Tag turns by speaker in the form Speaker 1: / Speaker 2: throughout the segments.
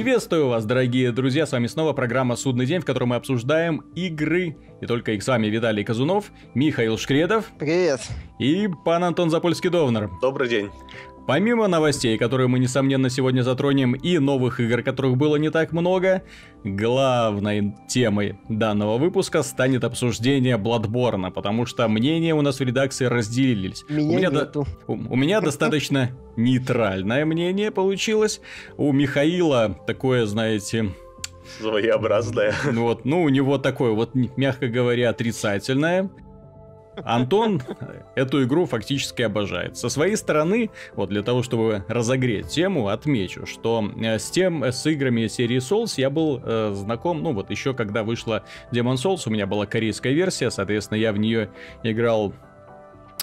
Speaker 1: Приветствую вас, дорогие друзья, с вами снова программа «Судный день», в которой мы обсуждаем игры, и только их с вами Виталий Казунов, Михаил Шкредов.
Speaker 2: Привет.
Speaker 1: И пан Антон Запольский-Довнер.
Speaker 3: Добрый день.
Speaker 1: Помимо новостей, которые мы, несомненно, сегодня затронем, и новых игр, которых было не так много, главной темой данного выпуска станет обсуждение Bloodborne, потому что мнения у нас в редакции разделились.
Speaker 2: Меня
Speaker 1: у меня,
Speaker 2: нету.
Speaker 1: у, у меня достаточно нейтральное мнение получилось. У Михаила такое, знаете,
Speaker 3: Своеобразная.
Speaker 1: ну вот, ну у него такое вот, мягко говоря, отрицательное. Антон эту игру фактически обожает. Со своей стороны, вот для того, чтобы разогреть тему, отмечу, что э, с тем, э, с играми серии Souls я был э, знаком, ну вот еще когда вышла Demon Souls, у меня была корейская версия, соответственно, я в нее играл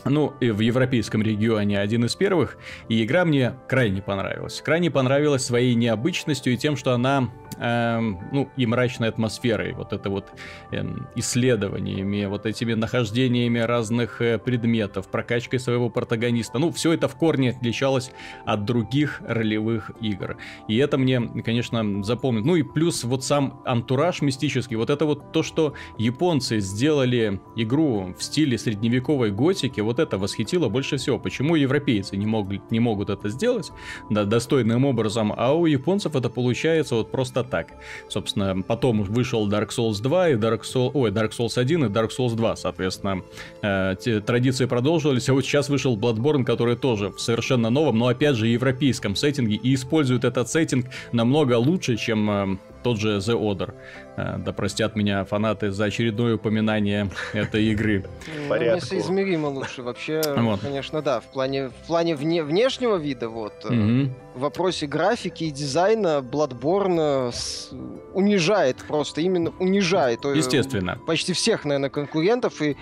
Speaker 1: ну, в европейском регионе один из первых, и игра мне крайне понравилась. Крайне понравилась своей необычностью и тем, что она, эм, ну, и мрачной атмосферой, вот это вот эм, исследованиями, вот этими нахождениями разных э, предметов, прокачкой своего протагониста. Ну, все это в корне отличалось от других ролевых игр. И это мне, конечно, запомнит. Ну и плюс вот сам антураж мистический, вот это вот то, что японцы сделали игру в стиле средневековой готики, вот это восхитило больше всего. Почему европейцы не, могут не могут это сделать да, достойным образом, а у японцев это получается вот просто так. Собственно, потом вышел Dark Souls 2 и Dark Souls, ой, Dark Souls 1 и Dark Souls 2, соответственно, э, традиции продолжились, а вот сейчас вышел Bloodborne, который тоже в совершенно новом, но опять же европейском сеттинге и использует этот сеттинг намного лучше, чем э, тот же The Order. Э, Да простят меня фанаты за очередное упоминание этой игры.
Speaker 2: Ну,
Speaker 3: Порядку.
Speaker 2: несоизмеримо лучше. Вообще,
Speaker 1: Вот.
Speaker 2: конечно, да. В плане, в плане вне, внешнего вида, вот,
Speaker 1: Мгм.
Speaker 2: в вопросе графики и дизайна Bloodborne с- унижает просто, именно унижает. э,
Speaker 1: Естественно.
Speaker 2: Почти всех, наверное, конкурентов и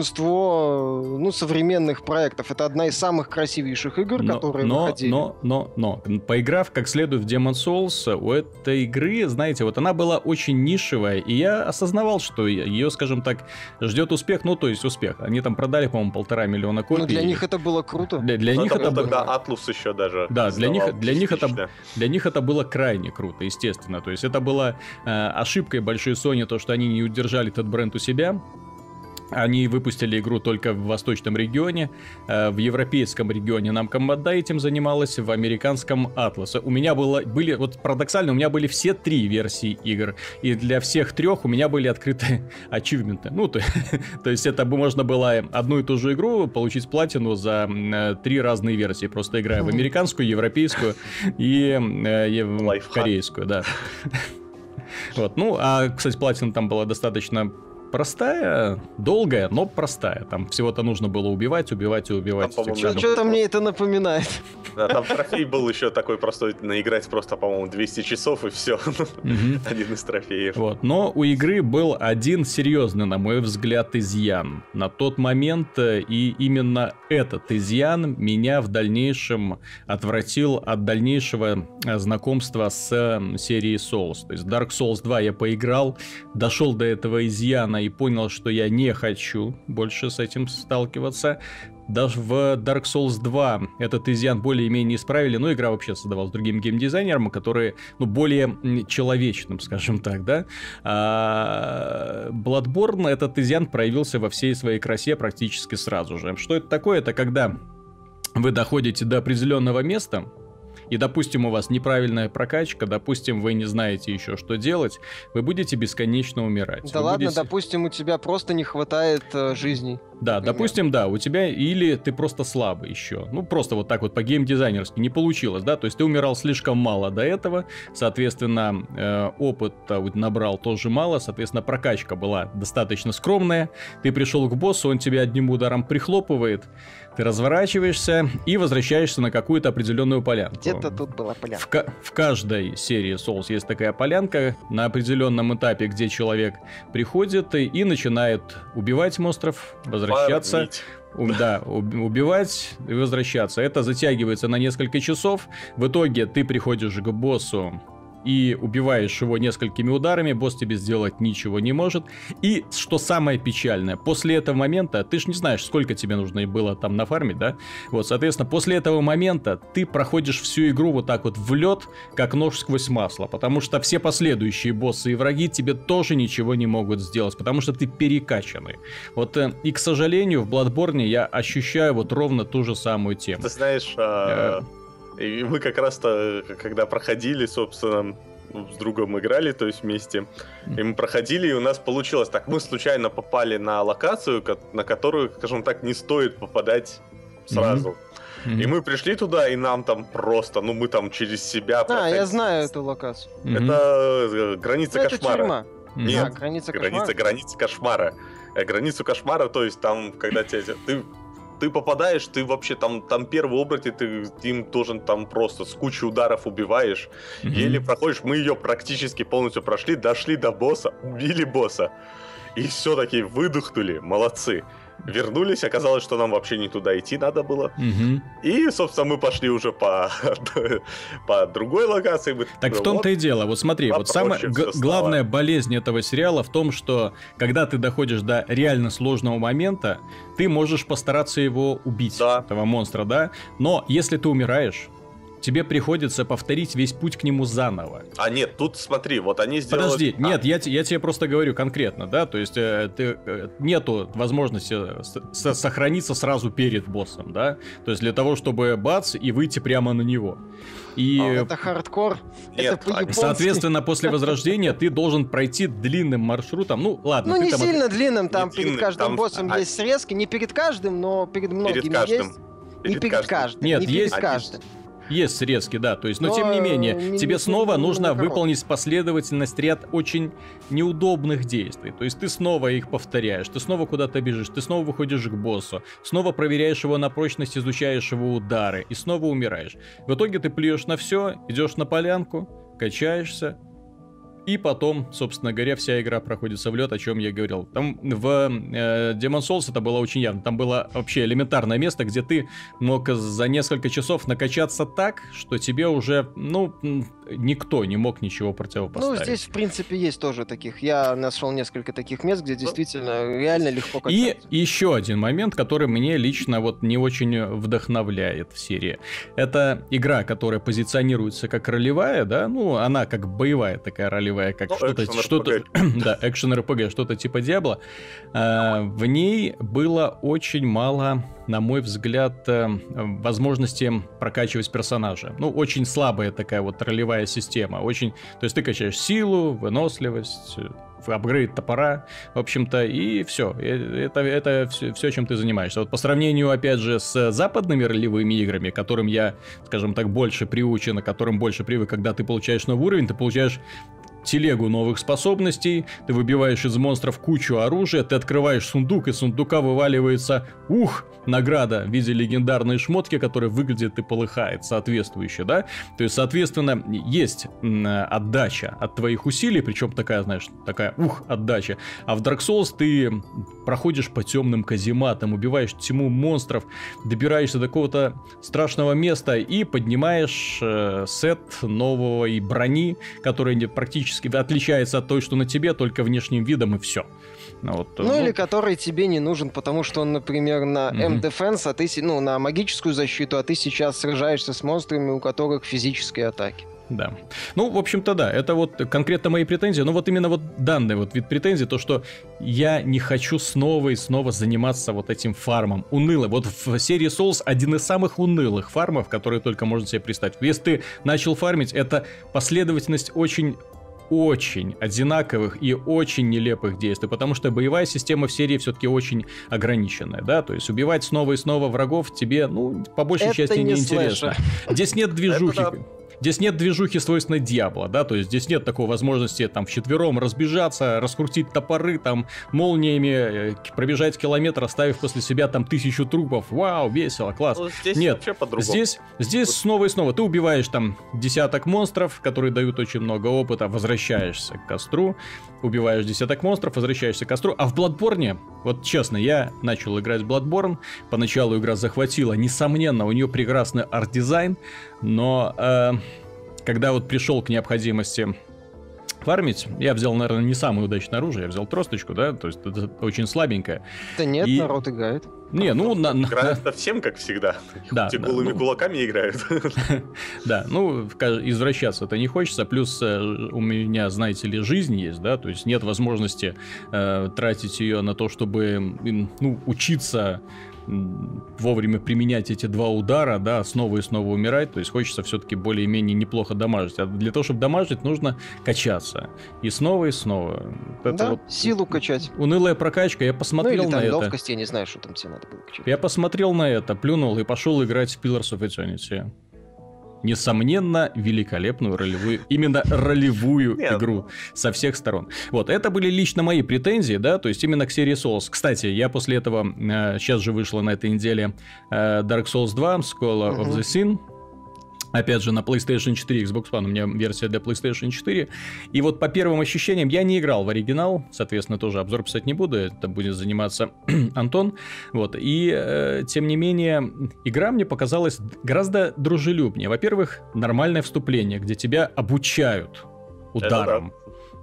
Speaker 2: большинство, э, ну, современных проектов. Это одна из самых красивейших игр,
Speaker 1: Но,
Speaker 2: которые
Speaker 1: но,
Speaker 2: выходили.
Speaker 1: но, но, но, поиграв как следует в Demon Souls, у этой игры, знаете, вот она была очень нишевая, и я осознавал, что ее, скажем так, ждет успех, ну, то есть успех. Они там продали, по-моему, полтора миллиона копий.
Speaker 2: Ну, для них это было круто.
Speaker 1: Для, для
Speaker 3: Но
Speaker 1: них
Speaker 3: это
Speaker 1: это
Speaker 3: был
Speaker 1: было...
Speaker 3: тогда Атлус еще даже.
Speaker 1: Да, для них- для них это-. Для них это было крайне круто, естественно. То есть это была э, ошибкой большой Sony, то, что они не удержали этот бренд у себя. Они выпустили игру только в восточном регионе, э, в европейском регионе Namco Bandai этим занималась, в американском Atlas. У меня было, были, вот парадоксально, у меня были все три версии игр, и для всех трех у меня были открыты ачивменты. Ну, то, то есть это бы можно было одну и ту же игру получить платину за э, три разные версии, просто играя в американскую, европейскую и, э, и в корейскую, да. Вот, ну, а, кстати, платина там была достаточно простая, долгая, но простая. Там всего-то нужно было убивать, убивать и убивать.
Speaker 3: Там,
Speaker 1: чадов.
Speaker 2: Что-то мне это напоминает.
Speaker 3: Да, там трофей был еще такой простой, наиграть просто, по-моему, 200 часов и все. Один из трофеев.
Speaker 1: Вот. Но у игры был один серьезный, на мой взгляд, изъян. На тот момент, э, и именно этот изъян меня в дальнейшем отвратил от дальнейшего э, знакомства с э, серией Souls. То есть Dark Souls 2 я поиграл, дошел до этого изъяна и понял, что я не хочу больше с этим сталкиваться. Даже в Dark Souls 2 этот изъян более-менее исправили, но игра вообще создавалась другим геймдизайнером, которые, ну, более человечным, скажем так, да. А Bloodborne этот изъян проявился во всей своей красе практически сразу же. Что это такое? Это когда вы доходите до определенного места, и, допустим, у вас неправильная прокачка, допустим, вы не знаете еще, что делать, вы будете бесконечно умирать.
Speaker 2: Да
Speaker 1: Вы
Speaker 2: ладно,
Speaker 1: будете-
Speaker 2: допустим, у тебя просто не хватает э, жизней.
Speaker 1: Да,
Speaker 2: Например.
Speaker 1: допустим, да, у тебя или ты просто слабый еще. Ну, просто вот так вот по геймдизайнерски не получилось, да, то есть ты умирал слишком мало до этого, соответственно, э, опыта набрал тоже мало, соответственно, прокачка была достаточно скромная, ты пришел к боссу, он тебя одним ударом прихлопывает, ты разворачиваешься и возвращаешься на какую-то определенную полянку.
Speaker 2: Где-то тут была поля.
Speaker 1: В, ка- в каждой серии Souls есть такая полянка на определенном этапе, где человек приходит и, и начинает убивать монстров, возвращаться,
Speaker 3: Фармить.
Speaker 1: у- да, уб- убивать и возвращаться. Это затягивается на несколько часов. В итоге ты приходишь к боссу и убиваешь его несколькими ударами, босс тебе сделать ничего не может. И что самое печальное, после этого момента, ты ж не знаешь, сколько тебе нужно было там нафармить, да? Вот, соответственно, после этого момента ты проходишь всю игру вот так вот в лед, как нож сквозь масло, потому что все последующие боссы и враги тебе тоже ничего не могут сделать, потому что ты перекачанный. Вот, э, и, к сожалению, в Bloodborne я ощущаю вот ровно ту же самую тему.
Speaker 3: Ты знаешь, а, и мы как раз-то, когда проходили, собственно, с другом играли, то есть вместе, и мы проходили, и у нас получилось так. Мы случайно попали на локацию, на которую, скажем так, не стоит попадать сразу.
Speaker 1: Мгм.
Speaker 3: И мы пришли туда, и нам там просто, ну мы там через себя
Speaker 2: А,
Speaker 3: проходили.
Speaker 2: я знаю эту локацию.
Speaker 3: Это э, граница
Speaker 2: Ну, это
Speaker 3: кошмара.
Speaker 2: тюрьма.
Speaker 3: Нет,
Speaker 2: А, граница
Speaker 3: граница,
Speaker 2: кошмара.
Speaker 3: граница кошмара. Э, Границу кошмара, то есть там, когда тебе, ты, ты попадаешь, ты вообще там, там первый обрати, ты им должен там просто с кучей ударов убиваешь,
Speaker 1: Мгм.
Speaker 3: еле проходишь. Мы ее практически полностью прошли, дошли до босса, убили босса. И все-таки выдохнули, молодцы. Вернулись, оказалось, что нам вообще не туда идти надо было.
Speaker 1: Мгм.
Speaker 3: И, собственно, мы пошли уже по, по другой локации. Мы
Speaker 1: Так в том-то и дело. Вот смотри, вот самая главная болезнь этого сериала в том, что когда ты доходишь до реально сложного момента, ты можешь постараться его убить,
Speaker 3: Да.
Speaker 1: этого монстра, да? Но если ты умираешь, тебе приходится повторить весь путь к нему заново.
Speaker 3: А нет, тут смотри, вот они сделали...
Speaker 1: Подожди,
Speaker 3: А,
Speaker 1: нет, я, я тебе просто говорю конкретно, да, то есть э, ты, э, нету возможности с- с- сохраниться сразу перед боссом, да, то есть для того, чтобы бац и выйти прямо на него. И
Speaker 2: А, Это хардкор.
Speaker 3: Нет,
Speaker 2: это
Speaker 3: а-
Speaker 1: соответственно, после возрождения ты должен пройти длинным маршрутом. Ну, ладно,
Speaker 2: Ну, не
Speaker 1: там...
Speaker 2: сильно длинным, там
Speaker 3: длинным,
Speaker 2: перед каждым
Speaker 3: там-
Speaker 2: боссом
Speaker 3: а-
Speaker 2: есть срезки, не перед каждым, но перед многими
Speaker 3: Перед каждым.
Speaker 2: есть. не перед каждым.
Speaker 1: Нет,
Speaker 2: не
Speaker 1: есть-
Speaker 2: перед каждым.
Speaker 1: Есть срезки, да, то есть, но,
Speaker 2: Но,
Speaker 1: тем не
Speaker 2: э,
Speaker 1: менее,
Speaker 2: не-
Speaker 1: тебе
Speaker 2: не-
Speaker 1: снова
Speaker 2: не- не
Speaker 1: нужно
Speaker 2: коробку.
Speaker 1: выполнить последовательность ряд очень неудобных действий. То есть ты снова их повторяешь, ты снова куда-то бежишь, ты снова выходишь к боссу, снова проверяешь его на прочность, изучаешь его удары и снова умираешь. В итоге ты плюешь на все, идешь на полянку, качаешься, и потом, собственно говоря, вся игра проходится в лед, о чем я говорил. Там в э, Demon Souls это было очень явно. Там было вообще элементарное место, где ты мог за несколько часов накачаться так, что тебе уже, ну, никто не мог ничего
Speaker 2: Ну,
Speaker 1: противопоставить.
Speaker 2: здесь, в принципе, есть тоже таких. Я нашел несколько таких мест, где действительно реально легко
Speaker 1: И
Speaker 2: качаться.
Speaker 1: еще один момент, который мне лично вот не очень вдохновляет в серии. Это игра, которая позиционируется как ролевая, да, ну, она как боевая такая ролевая, как
Speaker 3: Ну,
Speaker 1: что-то,
Speaker 3: экшен
Speaker 1: что-то, да, экшен РПГ, что-то типа Диабло. А, В ней было очень мало, на мой взгляд, э, возможности прокачивать персонажа. Ну, очень слабая такая вот ролевая система. Очень, то есть ты качаешь силу, выносливость, э, апгрейд топора, в общем-то, и все. Это, это все, чем ты занимаешься. Вот по сравнению, опять же, с западными ролевыми играми, которым я, скажем так, больше приучен, к которым больше привык, когда ты получаешь новый уровень, ты получаешь телегу новых способностей, ты выбиваешь из монстров кучу оружия, ты открываешь сундук, из сундука вываливается, ух, награда в виде легендарной шмотки, которая выглядит и полыхает соответствующе, да? То есть, соответственно, есть отдача от твоих усилий, причем такая, знаешь, такая, ух, отдача. А в Dark Souls ты проходишь по темным казематам, убиваешь тьму монстров, добираешься до какого-то страшного места и поднимаешь э, сет новой брони, которая не- практически отличается от той, что на тебе, только внешним видом и все. Вот,
Speaker 2: Ну, или который тебе не нужен, потому что он, например, на
Speaker 1: Мгм.
Speaker 2: M-Defense, а ты, ну, на магическую защиту, а ты сейчас сражаешься с монстрами, у которых физические атаки.
Speaker 1: Да. Ну, в общем-то, да, это вот конкретно мои претензии, но вот именно вот данный вот вид претензий, то, что я не хочу снова и снова заниматься вот этим фармом. Уныло. Вот в серии Souls один из самых унылых фармов, которые только можно себе представить. Если ты начал фармить, это последовательность очень очень одинаковых и очень нелепых действий, потому что боевая система в серии все-таки очень ограниченная, да, то есть убивать снова и снова врагов тебе, ну, по большей
Speaker 2: Это
Speaker 1: части
Speaker 2: не
Speaker 1: неинтересно. Здесь нет движухи.
Speaker 3: Это
Speaker 1: Здесь нет движухи, свойственной Диабло, да, то есть здесь нет такой возможности там вчетвером разбежаться, раскрутить топоры, там молниями э, пробежать километр, оставив после себя там тысячу трупов. Вау, весело, класс.
Speaker 3: Ну, здесь
Speaker 1: Нет,
Speaker 3: вообще по-другому.
Speaker 1: Здесь, здесь снова и снова ты убиваешь там десяток монстров, которые дают очень много опыта, возвращаешься к костру, убиваешь десяток монстров, возвращаешься к костру, а в Bloodborne, вот честно, я начал играть в Bloodborne, поначалу игра захватила, несомненно, у нее прекрасный арт-дизайн, но э, когда вот пришел к необходимости фармить, я взял, наверное, не самое удачное оружие, я взял тросточку, да, то есть это очень слабенькое.
Speaker 2: Да нет,
Speaker 1: И-
Speaker 2: народ играет.
Speaker 1: Не, ну, на- на-
Speaker 3: Играют совсем как всегда.
Speaker 1: Да,
Speaker 3: Те
Speaker 1: да,
Speaker 3: голыми
Speaker 1: ну.
Speaker 3: кулаками играют.
Speaker 1: Да, ну, извращаться-то не хочется, плюс э, у меня, знаете ли, жизнь есть, да, то есть нет возможности э, тратить ее на то, чтобы, ну, учиться вовремя применять эти два удара, да, снова и снова умирать, то есть хочется все-таки более-менее неплохо дамажить. А для того, чтобы дамажить, нужно качаться. И снова, и снова. Вот это
Speaker 2: да,
Speaker 1: вот
Speaker 2: силу качать.
Speaker 1: унылая прокачка, я
Speaker 2: Ну
Speaker 1: посмотрел
Speaker 2: или
Speaker 1: на
Speaker 2: там
Speaker 1: это.
Speaker 2: ловкость, я не знаю, что там тебе надо было качать.
Speaker 1: Я посмотрел на это, плюнул и пошел играть в Pillars of Eternity. Несомненно, великолепную ролевую, именно ролевую
Speaker 3: Нет,
Speaker 1: игру со всех сторон. Вот, это были лично мои претензии, да, то есть именно к серии Souls. Кстати, я после этого, э, сейчас же вышла на этой неделе э, Dark Souls 2, Scholar of the Sin, Опять же, на PlayStation 4, Xbox One, у меня версия для PlayStation 4. И вот по первым ощущениям, я не играл в оригинал, соответственно, тоже обзор писать не буду, это будет заниматься Антон. Вот, и э, тем не менее, игра мне показалась гораздо дружелюбнее. Во-первых, нормальное вступление, где тебя обучают ударом.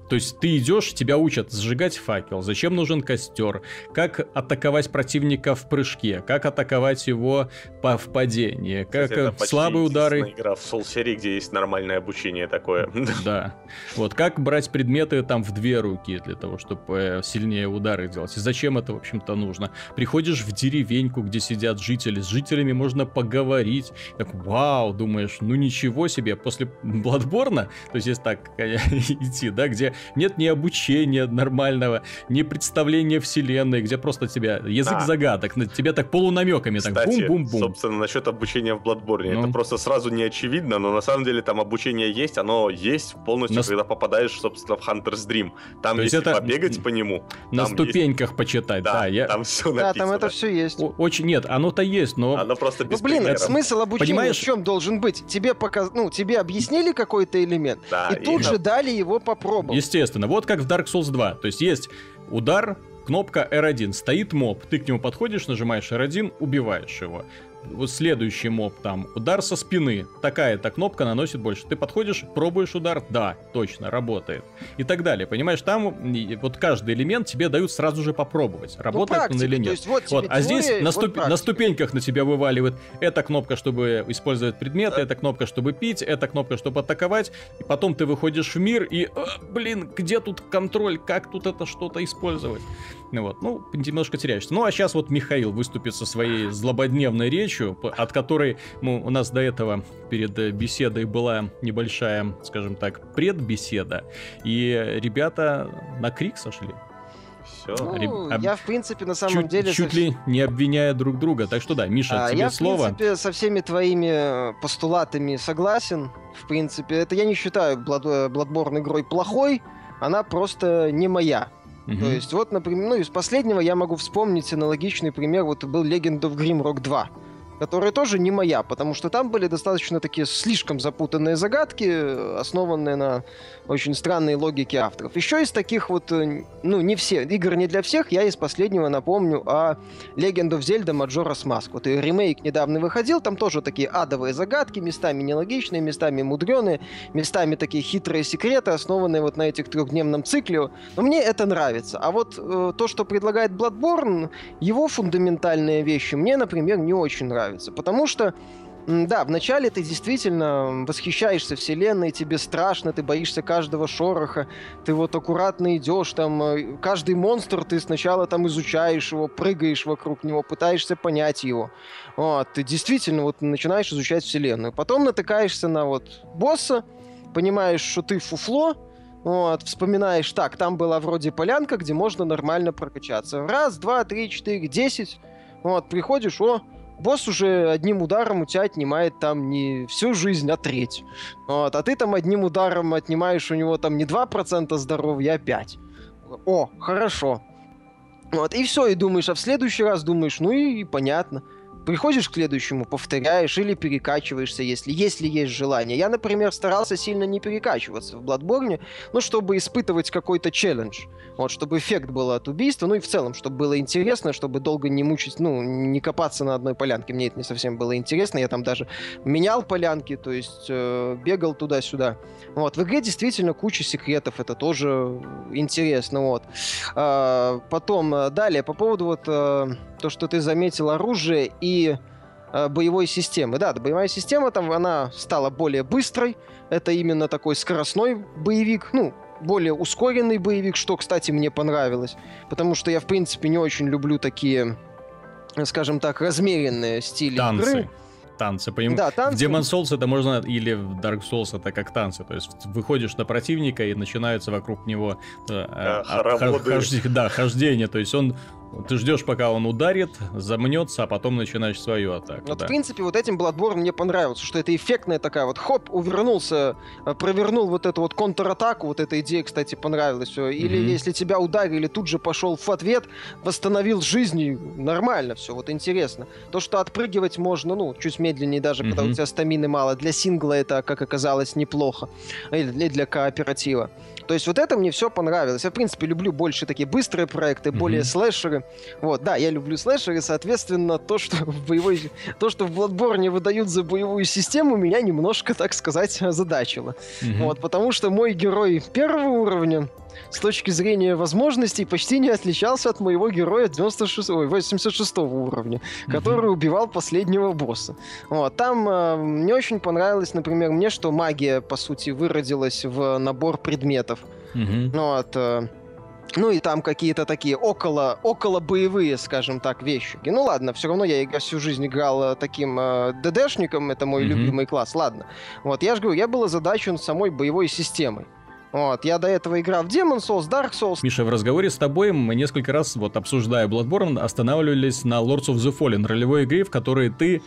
Speaker 1: То есть ты идешь, тебя учат сжигать факел, зачем нужен костер, как атаковать противника в прыжке, как атаковать его по в падении, как
Speaker 3: Кстати, это
Speaker 1: э, слабые удары.
Speaker 3: игра в Soul серии, где есть нормальное обучение такое.
Speaker 1: Да. Вот как брать предметы там в две руки для того, чтобы сильнее удары делать. И зачем это, в общем-то, нужно? Приходишь в деревеньку, где сидят жители, с жителями можно поговорить. Так, вау, думаешь, ну ничего себе. После Бладборна, то есть если так э, идти, да, где нет ни обучения нормального, ни представления вселенной, где просто тебя язык
Speaker 3: А.
Speaker 1: загадок, на тебя так полунамеками, так
Speaker 3: Кстати,
Speaker 1: бум-бум-бум.
Speaker 3: собственно, насчет обучения в Bloodborne.
Speaker 1: Ну.
Speaker 3: Это просто сразу не очевидно, но на самом деле там обучение есть, оно есть полностью,
Speaker 1: Нас-
Speaker 3: когда попадаешь, собственно, в Hunter's Dream. Там,
Speaker 1: То есть
Speaker 3: если
Speaker 1: это
Speaker 3: побегать по нему,
Speaker 1: На ступеньках почитать,
Speaker 3: да,
Speaker 1: да, я...
Speaker 3: там все
Speaker 2: Да,
Speaker 3: написано.
Speaker 2: там это все есть.
Speaker 1: О- Очень нет, оно-то есть, но
Speaker 3: Оно просто без
Speaker 2: Ну, блин,
Speaker 3: примеров.
Speaker 2: смысл обучения
Speaker 1: Понимаешь?
Speaker 2: в чем должен быть? Тебе показ... ну, тебе объяснили какой-то элемент,
Speaker 3: Да,
Speaker 2: и тут
Speaker 3: и-
Speaker 2: же дали его попробовать.
Speaker 1: Естественно, вот как в Dark Souls 2. То есть есть удар, кнопка R1, стоит моб, ты к нему подходишь, нажимаешь R1, убиваешь его. Вот следующий моб там, удар со спины, такая-то кнопка наносит больше. Ты подходишь, пробуешь удар, да, точно, работает. И так далее, понимаешь, там вот каждый элемент тебе дают сразу же попробовать,
Speaker 2: Ну,
Speaker 1: работает он
Speaker 2: практика,
Speaker 1: или нет.
Speaker 2: есть вот
Speaker 1: Вот, а здесь на,
Speaker 2: вот
Speaker 1: ступ- на
Speaker 2: практика.
Speaker 1: ступеньках на тебя вываливает эта кнопка, чтобы использовать предметы,
Speaker 3: Да.
Speaker 1: эта кнопка, чтобы пить, эта кнопка, чтобы атаковать. И потом ты выходишь в мир и, «А, блин, где тут контроль, как тут это что-то использовать? Ну вот, ну, немножко теряешься. Ну, а сейчас вот Михаил выступит со своей злободневной речью, от которой ну, у нас до этого перед э, беседой была небольшая, скажем так, предбеседа. И ребята на крик сошли.
Speaker 3: Все.
Speaker 2: Ну,
Speaker 1: Реб- об-
Speaker 2: я, в принципе, на самом
Speaker 1: чуть,
Speaker 2: деле...
Speaker 1: чуть
Speaker 2: со-
Speaker 1: ли не обвиняя друг друга. Так что да, Миша,
Speaker 2: А,
Speaker 1: тебе
Speaker 2: я, в
Speaker 1: слово.
Speaker 2: принципе, со всеми твоими э, постулатами согласен. В принципе, это я не считаю Blood- э, Bloodborne игрой плохой, она просто не моя.
Speaker 1: Мгм.
Speaker 2: То есть, вот, например, ну, из последнего я могу вспомнить аналогичный пример, вот был Legend of Grimrock 2, которая тоже не моя, потому что там были достаточно такие слишком запутанные загадки, основанные на очень странной логике авторов. Еще из таких вот, э, ну, не все, игр не для всех, я из последнего напомню о Legend of Zelda Majora's Mask. Вот ремейк недавно выходил, там тоже такие адовые загадки, местами нелогичные, местами мудреные, местами такие хитрые секреты, основанные вот на этих трехдневном цикле. Но мне это нравится. А вот э, то, что предлагает Bloodborne, его фундаментальные вещи мне, например, не очень нравятся. Потому что Да, вначале ты действительно восхищаешься вселенной, тебе страшно, ты боишься каждого шороха, ты вот аккуратно идешь, там, э, каждый монстр ты сначала там изучаешь его, прыгаешь вокруг него, пытаешься понять его. Вот, ты действительно вот начинаешь изучать вселенную. Потом натыкаешься на вот босса, понимаешь, что ты фуфло, вот, вспоминаешь, так, там была вроде полянка, где можно нормально прокачаться. Раз, два, три, четыре, десять. Вот, приходишь, о, босс уже одним ударом у тебя отнимает там не всю жизнь, а треть. Вот, а ты там одним ударом отнимаешь у него там не 2% здоровья, а 5. О, хорошо. Вот, и все, и думаешь, а в следующий раз думаешь, ну и, понятно. Приходишь к следующему, повторяешь или перекачиваешься, если, если есть желание. Я, например, старался сильно не перекачиваться в Bloodborne, ну, чтобы испытывать какой-то челлендж. Вот, чтобы эффект был от убийства, ну и в целом, чтобы было интересно, чтобы долго не мучить, ну, не копаться на одной полянке. Мне это не совсем было интересно. Я там даже менял полянки, то есть э, бегал туда-сюда. Вот, в игре действительно куча секретов, это тоже интересно, вот. А, потом, э, далее, по поводу вот э, то, что ты заметил оружие и э, боевой системы. Да, боевая система там, она стала более быстрой. Это именно такой скоростной боевик, ну, более ускоренный боевик, что, кстати, мне понравилось. Потому что я, в принципе, не очень люблю такие, скажем так, размеренные стили
Speaker 1: Танцы.
Speaker 2: игры.
Speaker 1: Танцы, понимаешь?
Speaker 2: Да,
Speaker 1: В
Speaker 2: танцы.
Speaker 1: Demon Souls это можно, или в Dark Souls это как танцы, то есть выходишь на противника и начинается вокруг него э, э,
Speaker 3: Да,
Speaker 1: х-
Speaker 3: хороводы.
Speaker 1: да, хождение, то есть он, ты ждешь, пока он ударит, замнется, а потом начинаешь свою атаку.
Speaker 2: Вот,
Speaker 1: да.
Speaker 2: в принципе, вот этим Bloodborne мне понравился, что это эффектная такая вот, хоп, увернулся, э, провернул вот эту вот контратаку, вот эта идея, кстати, понравилась. Или
Speaker 1: Мгм.
Speaker 2: если тебя ударили, тут же пошел в ответ, восстановил жизни, нормально все, вот интересно. То, что отпрыгивать можно, ну, чуть медленнее даже, когда у
Speaker 1: Мгм.
Speaker 2: тебя стамины мало, для сингла это, как оказалось, неплохо. Или для, для кооператива. То есть вот это мне все понравилось. Я, в принципе, люблю больше такие быстрые проекты, более
Speaker 1: Мгм.
Speaker 2: Слэшеры. Вот, да, я люблю слэшеры, соответственно, то, что в боевой... То, что в Bloodborne выдают за боевую систему, меня немножко, так сказать, озадачило.
Speaker 1: Мгм.
Speaker 2: Вот, потому что мой герой первого уровня с точки зрения возможностей почти не отличался от моего героя 96, ой, 86 уровня, который убивал последнего босса. Вот, там э, мне очень понравилось, например, мне, что магия, по сути, выродилась в набор предметов. Ну, вот, э, ну и там какие-то такие около, около боевые, скажем так, вещи. Ну ладно, все равно я всю жизнь играл э, таким э, ДДшником, это мой
Speaker 1: Мгм.
Speaker 2: любимый класс, ладно. Вот, я же говорю, я был озадачен самой боевой системой. Вот, я до этого играл в Demon Souls, Dark Souls.
Speaker 1: Миша, в разговоре с тобой мы несколько раз, вот обсуждая Bloodborne, останавливались на Lords of the Fallen, ролевой игре, в которой ты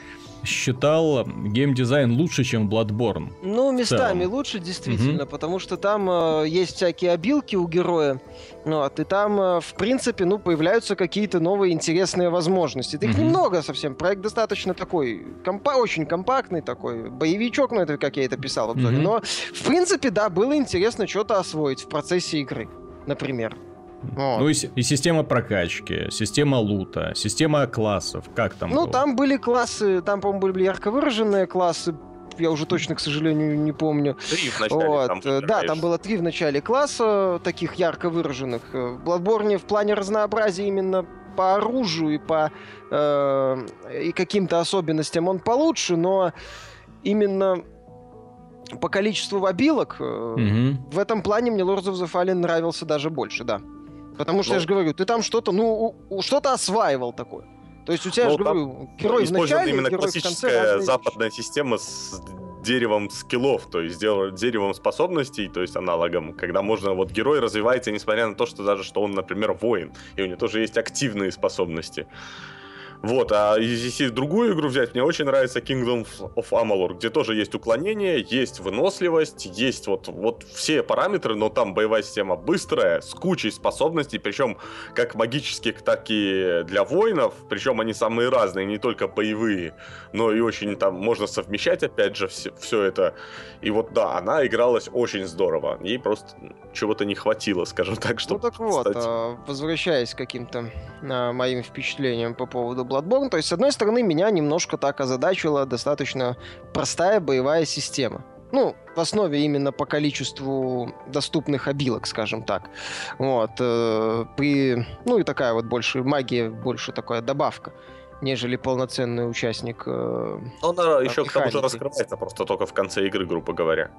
Speaker 1: считал геймдизайн лучше, чем Bloodborne.
Speaker 2: Ну, местами лучше, действительно, потому что там э, есть всякие обилки у героя, ну, вот, и там, э, в принципе, ну, появляются какие-то новые интересные возможности. Их
Speaker 1: Мгм.
Speaker 2: немного совсем, проект достаточно такой, компа- очень компактный такой, боевичок, ну, это как я это писал в обзоре,
Speaker 1: Мгм.
Speaker 2: но, в принципе, да, было интересно что-то освоить в процессе игры, например. Вот.
Speaker 1: Ну и, и система прокачки, система лута, система классов, как там
Speaker 2: Ну,
Speaker 1: было?
Speaker 2: там были классы, там, по-моему, были ярко выраженные классы, я уже точно, к сожалению, не помню.
Speaker 3: Три вначале
Speaker 2: Вот,
Speaker 3: там
Speaker 2: э, да, там было три в начале класса, таких ярко выраженных. Э, В Bloodborne в плане разнообразия именно по оружию и по э, и каким-то особенностям он получше, но именно по количеству обилок э,
Speaker 1: Мгм.
Speaker 2: в этом плане мне Lords of the Fallen нравился даже больше, да. Потому что
Speaker 3: Ну.
Speaker 2: я же говорю, ты там что-то, ну, что-то осваивал такое. То есть у тебя,
Speaker 3: Ну,
Speaker 2: же говорю, герой начале,
Speaker 3: именно
Speaker 2: герой конце
Speaker 3: классическая
Speaker 2: вещи.
Speaker 3: западная система с деревом скиллов, то есть деревом способностей, то есть аналогом, когда можно, вот герой развивается, несмотря на то, что даже, что он, например, воин, и у него тоже есть активные способности. Вот, а если другую игру взять, мне очень нравится Kingdom of Amalur, где тоже есть уклонение, есть выносливость, есть вот, вот все параметры, но там боевая система быстрая, с кучей способностей, причем как магических, так и для воинов, причем они самые разные, не только боевые, но и очень там можно совмещать, опять же, все, это. И вот да, она игралась очень здорово, ей просто чего-то не хватило, скажем так,
Speaker 2: Ну
Speaker 3: чтобы
Speaker 2: так вот,
Speaker 3: стать-
Speaker 2: а, возвращаясь к каким-то а, моим впечатлениям по поводу Bloodborne, то есть, с одной стороны, меня немножко так озадачила достаточно простая боевая система. Ну, в основе именно по количеству доступных обилок, скажем так. Вот. э, при... Ну и такая вот больше магия, больше такая добавка, нежели полноценный участник. э,
Speaker 3: она еще к тому же
Speaker 2: механики.
Speaker 3: раскрывается просто только в конце игры, грубо говоря.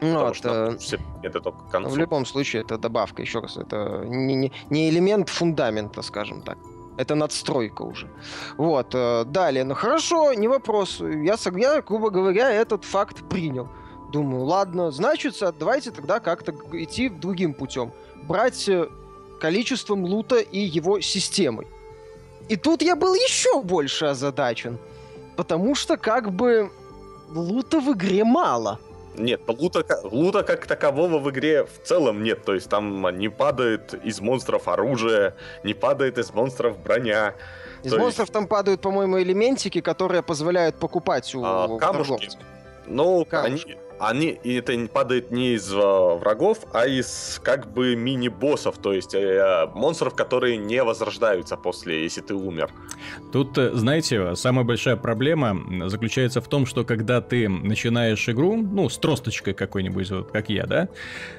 Speaker 2: Ну,
Speaker 3: Потому
Speaker 2: вот,
Speaker 3: что
Speaker 2: э,
Speaker 3: все это только к
Speaker 2: В любом случае, это добавка, еще раз, это не, не- не элемент фундамента, скажем так. Это надстройка уже. Вот, э, далее. Ну хорошо, не вопрос. Я, я, грубо говоря, этот факт принял. Думаю, ладно, значит, давайте тогда как-то идти другим путем. Брать э, количеством лута и его системой. И тут я был еще больше озадачен. Потому что как бы лута в игре мало.
Speaker 3: Нет, лута, лута как такового в игре в целом нет. То есть там не падает из монстров оружие, не падает из монстров броня.
Speaker 2: Из
Speaker 3: То
Speaker 2: монстров там падают, по-моему, элементики, которые позволяют покупать у
Speaker 3: А, камушки?
Speaker 2: торговцев.
Speaker 3: Ну,
Speaker 2: Камушки.
Speaker 3: они, они, и это падает не из э, врагов, а из как бы мини-боссов, то есть э, монстров, которые не возрождаются после, если ты умер.
Speaker 1: Тут, э, знаете, самая большая проблема заключается в том, что когда ты начинаешь игру, ну, с тросточкой какой-нибудь, вот как я, да,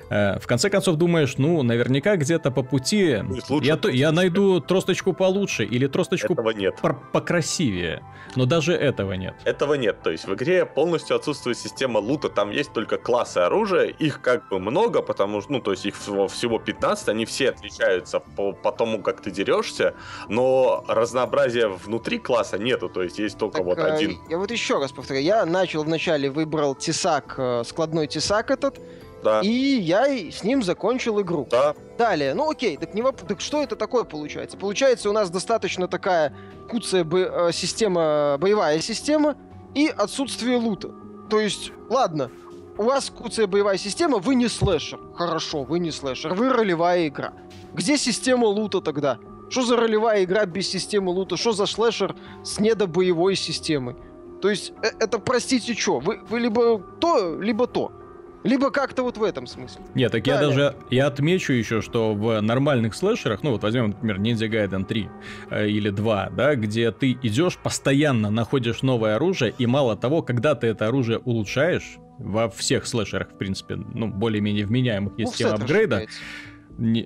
Speaker 1: э, в конце концов думаешь, ну, наверняка где-то по пути я, то- я найду тросточку получше или тросточку
Speaker 3: Этого нет.
Speaker 1: пор- покрасивее, но даже этого нет.
Speaker 3: Этого нет. То есть в игре полностью отсутствует система лута. Там есть только классы оружия. Их как бы много, потому что, ну, то есть их всего, всего 15. Они все отличаются по, по тому, как ты дерешься. Но разнообразия внутри класса нету. То есть есть только
Speaker 2: Так,
Speaker 3: вот
Speaker 2: э,
Speaker 3: один.
Speaker 2: Я вот еще раз повторю. Я начал вначале, выбрал тесак, э, складной тесак этот,
Speaker 3: Да.
Speaker 2: и я с ним закончил игру.
Speaker 3: Да,
Speaker 2: Далее, ну окей, так, не воп- так что это такое получается? Получается, у нас достаточно такая куцая бо- э, система, боевая система и отсутствие лута. То есть, ладно, у вас куцая боевая система, вы не слэшер. Хорошо, вы не слэшер, вы ролевая игра. Где система лута тогда? Что за ролевая игра без системы лута? Что за слэшер с недобоевой системой? То есть, э- это, простите, что? Вы, вы либо то, либо то. Либо как-то вот в этом смысле.
Speaker 1: Нет, так я
Speaker 2: Далее.
Speaker 1: даже я отмечу еще, что в нормальных слэшерах, ну вот возьмем, например, Ninja Gaiden 3 э, или 2, да, где ты идешь, постоянно находишь новое оружие, и мало того, когда ты это оружие улучшаешь, во всех слэшерах, в принципе, ну, более-менее вменяемых есть
Speaker 2: Ну,
Speaker 1: тема
Speaker 2: сет
Speaker 1: апгрейда,
Speaker 2: расширяется.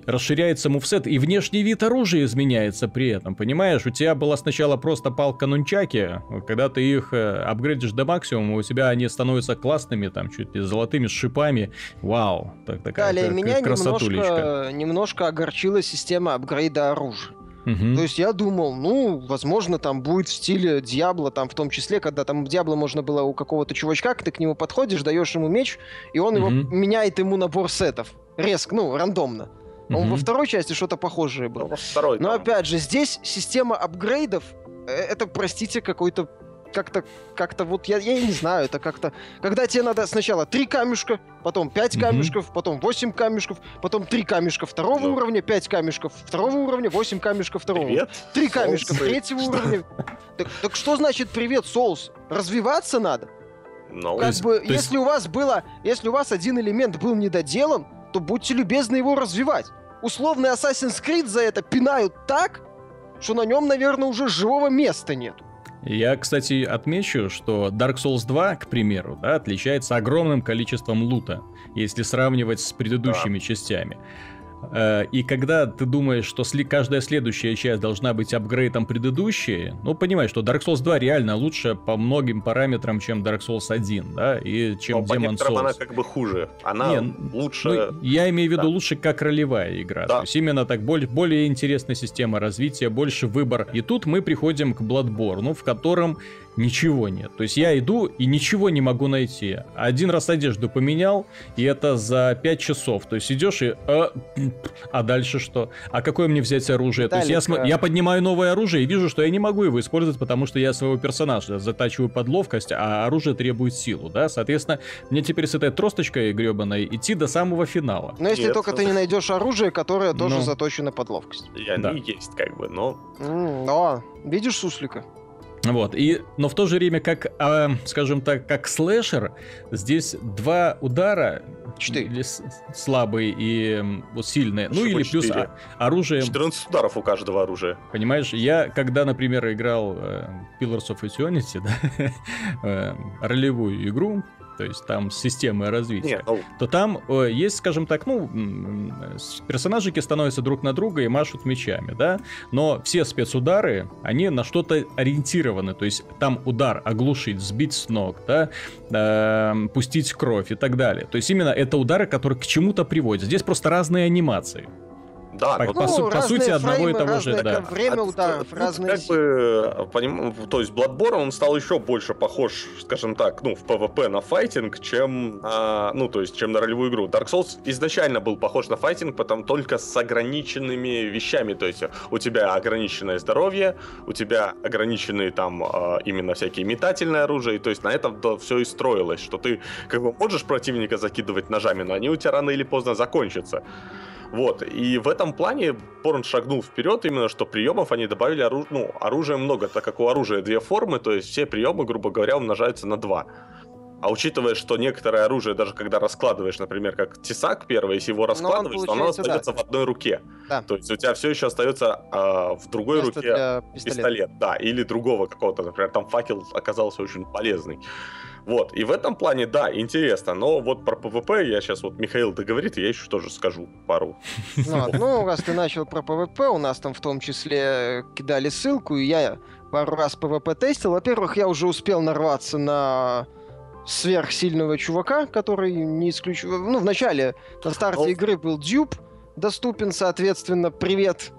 Speaker 1: Расширяется мувсет, и внешний вид оружия изменяется при этом, понимаешь? У тебя была сначала просто палка нунчаки, когда ты их э, апгрейдишь до максимума, у тебя они становятся классными, там, чуть ли золотыми, с шипами. Вау, так, такая
Speaker 2: Далее, меня немножко, немножко огорчила система апгрейда оружия.
Speaker 1: Мгм.
Speaker 2: То есть я думал, ну, возможно, там будет в стиле Диабло, там в том числе, когда там Диабло можно было у какого-то чувачка, ты к нему подходишь, даешь ему меч, и он его
Speaker 1: Мгм.
Speaker 2: меняет ему набор сетов. Резко, ну, рандомно. Он
Speaker 1: Мгм.
Speaker 2: во второй части что-то похожее
Speaker 3: ну,
Speaker 2: было.
Speaker 3: во второй
Speaker 2: Но
Speaker 3: там.
Speaker 2: опять же, здесь система апгрейдов, э, это, простите, какой-то как-то, как-то вот я, я не знаю, это как-то, когда тебе надо сначала три камешка, потом пять
Speaker 1: Мгм.
Speaker 2: камешков, потом восемь камешков, потом три камешка второго
Speaker 3: Ну.
Speaker 2: уровня, пять камешков второго уровня, восемь камешков второго
Speaker 3: Привет.
Speaker 2: три камешка
Speaker 3: Соусы.
Speaker 2: третьего
Speaker 3: Что?
Speaker 2: уровня. Так, так что значит привет, соус? Развиваться надо?
Speaker 3: Ну,
Speaker 2: Как
Speaker 1: есть-
Speaker 2: бы,
Speaker 1: есть-
Speaker 2: если у вас было, если у вас один элемент был недоделан, то будьте любезны его развивать. Условный Assassin's Creed за это пинают так, что на нем, наверное, уже живого места нет.
Speaker 1: Я, кстати, отмечу, что Dark Souls 2, к примеру, да, отличается огромным количеством лута, если сравнивать с предыдущими частями. Э, И когда ты думаешь, что каждая следующая часть должна быть апгрейдом предыдущей, ну, понимаешь, что Dark Souls 2 реально лучше по многим параметрам, чем Dark Souls 1, да, и чем
Speaker 3: но по
Speaker 1: Demon Souls.
Speaker 3: она как бы хуже. Она
Speaker 1: Не,
Speaker 3: лучше...
Speaker 1: Ну, я имею в виду
Speaker 3: да.
Speaker 1: лучше как ролевая игра.
Speaker 3: Да.
Speaker 1: То есть именно так более, более интересная система развития, больше выбор. И тут мы приходим к Bloodborne, в котором ничего нет. То есть я иду и ничего не могу найти. Один раз одежду поменял, и это за 5 часов. То есть идешь и... А, а дальше что? А какое мне взять оружие? То есть я, см- я поднимаю новое оружие и вижу, что я не могу его использовать, потому что я своего персонажа затачиваю под ловкость, а оружие требует силу, да? Соответственно, мне теперь с этой тросточкой гребаной идти до самого финала.
Speaker 2: Но если
Speaker 3: Нет.
Speaker 2: только ты не найдешь оружие, которое тоже
Speaker 1: Ну.
Speaker 2: заточено под ловкость.
Speaker 3: И они
Speaker 1: Да.
Speaker 3: есть как бы, но...
Speaker 2: Но, видишь суслика?
Speaker 1: Вот, и, но в то же время, как, а, скажем так, как слэшер, здесь два удара,
Speaker 2: Четыре.
Speaker 1: слабые и вот сильные, ну или плюс
Speaker 3: четыре.
Speaker 1: а- оружие,
Speaker 3: 14 ударов у каждого оружия.
Speaker 1: понимаешь, я, когда, например, играл э, Pillars of Eternity, да, э, ролевую игру, то есть там с системой развития,
Speaker 3: Не, ну,
Speaker 1: то там э, есть, скажем так, ну, персонажики становятся друг на друга и машут мечами, да, но все спецудары, они на что-то ориентированы, то есть там удар оглушить, сбить с ног, да, э, пустить кровь и так далее. То есть именно это удары, которые к чему-то приводят. Здесь просто разные анимации.
Speaker 3: Да,
Speaker 1: По, по
Speaker 2: Ну,
Speaker 1: су- по
Speaker 2: разные
Speaker 1: сути, одного и
Speaker 2: фреймы,
Speaker 1: того же, да.
Speaker 2: время
Speaker 3: А
Speaker 2: ударов,
Speaker 3: тут
Speaker 2: разные
Speaker 3: как бы, поним- то есть Bloodborne, он стал еще больше похож, скажем так, ну, в PvP на файтинг, чем, а, ну, то есть, чем на ролевую игру. Dark Souls изначально был похож на файтинг, потом только с ограниченными вещами, то есть у тебя ограниченное здоровье, у тебя ограниченные там а, именно всякие метательные оружия, и то есть на этом все и строилось, что ты как бы можешь противника закидывать ножами, но они у тебя рано или поздно закончатся. Вот, и в этом плане Порн шагнул вперед, именно что приемов они добавили ору... ну, оружия много, так как у оружия две формы, то есть все приемы, грубо говоря, умножаются на два. А учитывая, что некоторое оружие, даже когда раскладываешь, например, как тесак первый, если его раскладываешь, то оно
Speaker 2: получается, да.
Speaker 3: остается в одной руке.
Speaker 2: Да.
Speaker 3: То есть у тебя все еще остается а, в другой
Speaker 2: место
Speaker 3: руке пистолет.
Speaker 2: пистолета.
Speaker 3: да, или другого какого-то, например, там факел оказался очень полезный. Вот, и в этом плане, да, интересно, но вот про ПВП я сейчас вот Михаил договорит, и я еще тоже скажу пару.
Speaker 2: Вот, ну, раз ты начал про ПВП, у нас там в том числе кидали ссылку, и я пару раз ПВП тестил. Во-первых, я уже успел нарваться на сверхсильного чувака, который не исключу... Ну, в начале, на старте
Speaker 3: Ну.
Speaker 2: игры был дюп доступен, соответственно, привет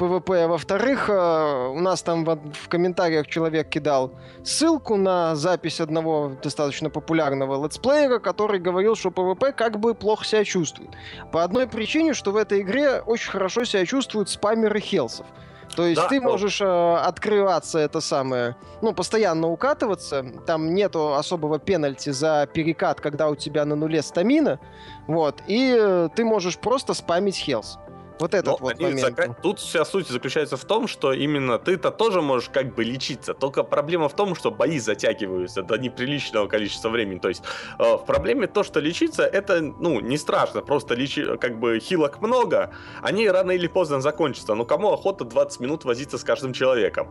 Speaker 2: А Во-вторых, э, у нас там в, комментариях человек кидал ссылку на запись одного достаточно популярного летсплеера, который говорил, что ПВП как бы плохо себя чувствует. По одной причине, что в этой игре очень хорошо себя чувствуют спамеры хелсов. То есть
Speaker 3: Да,
Speaker 2: ты можешь э, открываться, это самое, ну, постоянно укатываться. Там нету особого пенальти за перекат, когда у тебя на нуле стамина. Вот. И э, ты можешь просто спамить хелс. Вот этот
Speaker 3: Но
Speaker 2: вот
Speaker 3: они
Speaker 2: момент.
Speaker 3: зака- Тут вся суть заключается в том, что именно ты-то тоже можешь как бы лечиться. Только проблема в том, что бои затягиваются до неприличного количества времени. То есть э, в проблеме то, что лечиться, это ну не страшно. Просто лечи, как бы хилок много, они рано или поздно закончатся. Но кому охота 20 минут возиться с каждым человеком?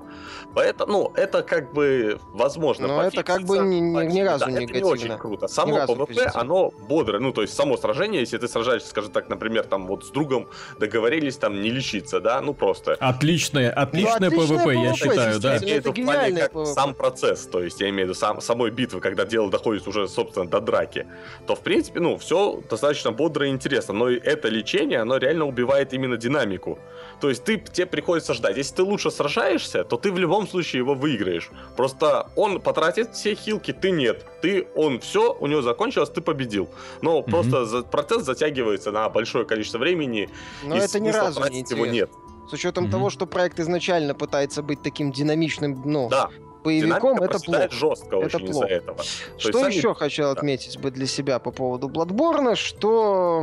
Speaker 3: Поэтому, ну, это как бы возможно.
Speaker 2: Но это как бы ни- ни- ни разу
Speaker 3: Да,
Speaker 2: не
Speaker 3: это не очень круто. Само ПВП, оно бодрое. Ну, то есть само сражение, если ты сражаешься, скажем так, например, там вот с другом договорились там не лечиться, да, ну просто.
Speaker 1: Отличное, отличное
Speaker 2: Ну,
Speaker 1: ПВП, я считаю, да.
Speaker 3: Я имею в виду
Speaker 2: это
Speaker 3: в плане как
Speaker 2: PvP.
Speaker 3: сам процесс, то есть я имею в виду сам, самой битвы, когда дело доходит уже, собственно, до драки, то, в принципе, ну, все достаточно бодро и интересно, но и это лечение, оно реально убивает именно динамику. То есть ты, тебе приходится ждать. Если ты лучше сражаешься, то ты в любом случае его выиграешь. Просто он потратит все хилки, ты нет. Ты, он все, у него закончилось, ты победил. Но
Speaker 1: Мгм.
Speaker 3: просто за- процесс затягивается на большое количество времени,
Speaker 2: Но
Speaker 3: и
Speaker 2: это ни разу не
Speaker 3: тратить его
Speaker 2: интересно.
Speaker 3: нет.
Speaker 2: С учетом
Speaker 1: Мгм.
Speaker 2: того, что проект изначально пытается быть таким динамичным, ну,
Speaker 3: Да,
Speaker 2: боевиком,
Speaker 3: динамика
Speaker 2: это плохо.
Speaker 3: жестко
Speaker 2: Это
Speaker 3: очень
Speaker 2: плохо.
Speaker 3: из-за этого. То
Speaker 2: Что
Speaker 3: есть сами-
Speaker 2: еще хочу отметить бы для себя по поводу Bloodborne, что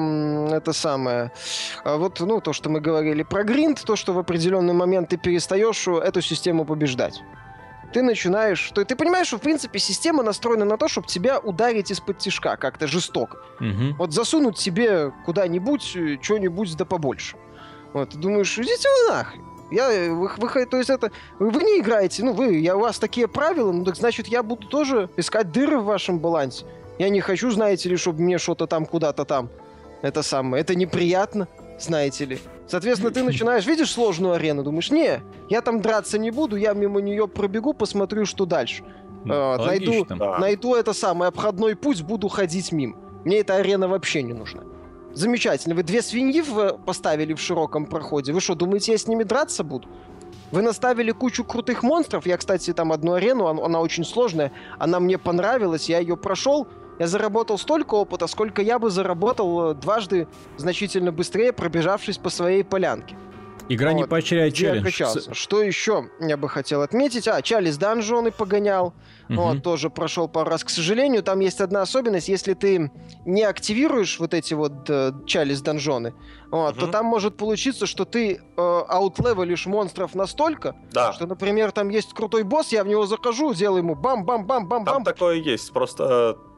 Speaker 2: это самое, а вот, ну, то, что мы говорили про гринд, то, что в определенный момент ты перестаешь э, эту систему побеждать. Ты начинаешь... То, ты понимаешь, что, в принципе, система настроена на то, чтобы тебя ударить из-под тишка как-то жестоко.
Speaker 1: Мгм.
Speaker 2: Вот засунуть себе куда-нибудь э, что-нибудь да побольше. Вот, ты думаешь, идите вы нахрен. Я, э, вы, вы- то есть это, вы не играете, ну вы, я, у вас такие правила, ну так значит я буду тоже искать дыры в вашем балансе. Я не хочу, знаете ли, чтобы мне что-то там куда-то там. Это самое, это неприятно, знаете ли. Соответственно, ты начинаешь, видишь сложную арену, думаешь, не, я там драться не буду, я мимо нее пробегу, посмотрю, что дальше.
Speaker 1: Ну,
Speaker 2: А, найду-.
Speaker 3: Да.
Speaker 2: Найду это самый обходной путь, буду ходить мимо. Мне эта арена вообще не нужна. Замечательно. Вы две свиньи в- поставили в широком проходе. Вы что, думаете, я с ними драться буду? Вы наставили кучу крутых монстров. Я, кстати, там одну арену, он- она очень сложная. Она мне понравилась, я ее прошел. Я заработал столько опыта, сколько я бы заработал э, дважды значительно быстрее, пробежавшись по своей полянке.
Speaker 1: Игра не
Speaker 2: вот,
Speaker 1: поощряет
Speaker 2: Где я
Speaker 1: челлендж.
Speaker 2: Что еще я бы хотел отметить? А, Чалис данжоны погонял.
Speaker 1: Мгм.
Speaker 2: Вот, тоже прошел пару раз. К сожалению, там есть одна особенность. Если ты не активируешь вот эти вот э, чалис донжоны, вот, то
Speaker 3: Мгм.
Speaker 2: там может получиться, что ты э, аутлевелишь монстров настолько,
Speaker 3: Да,
Speaker 2: что, например, там есть крутой босс, я в него захожу, делаю ему
Speaker 3: там
Speaker 2: бам-бам-бам-бам-бам.
Speaker 3: такое есть, просто м,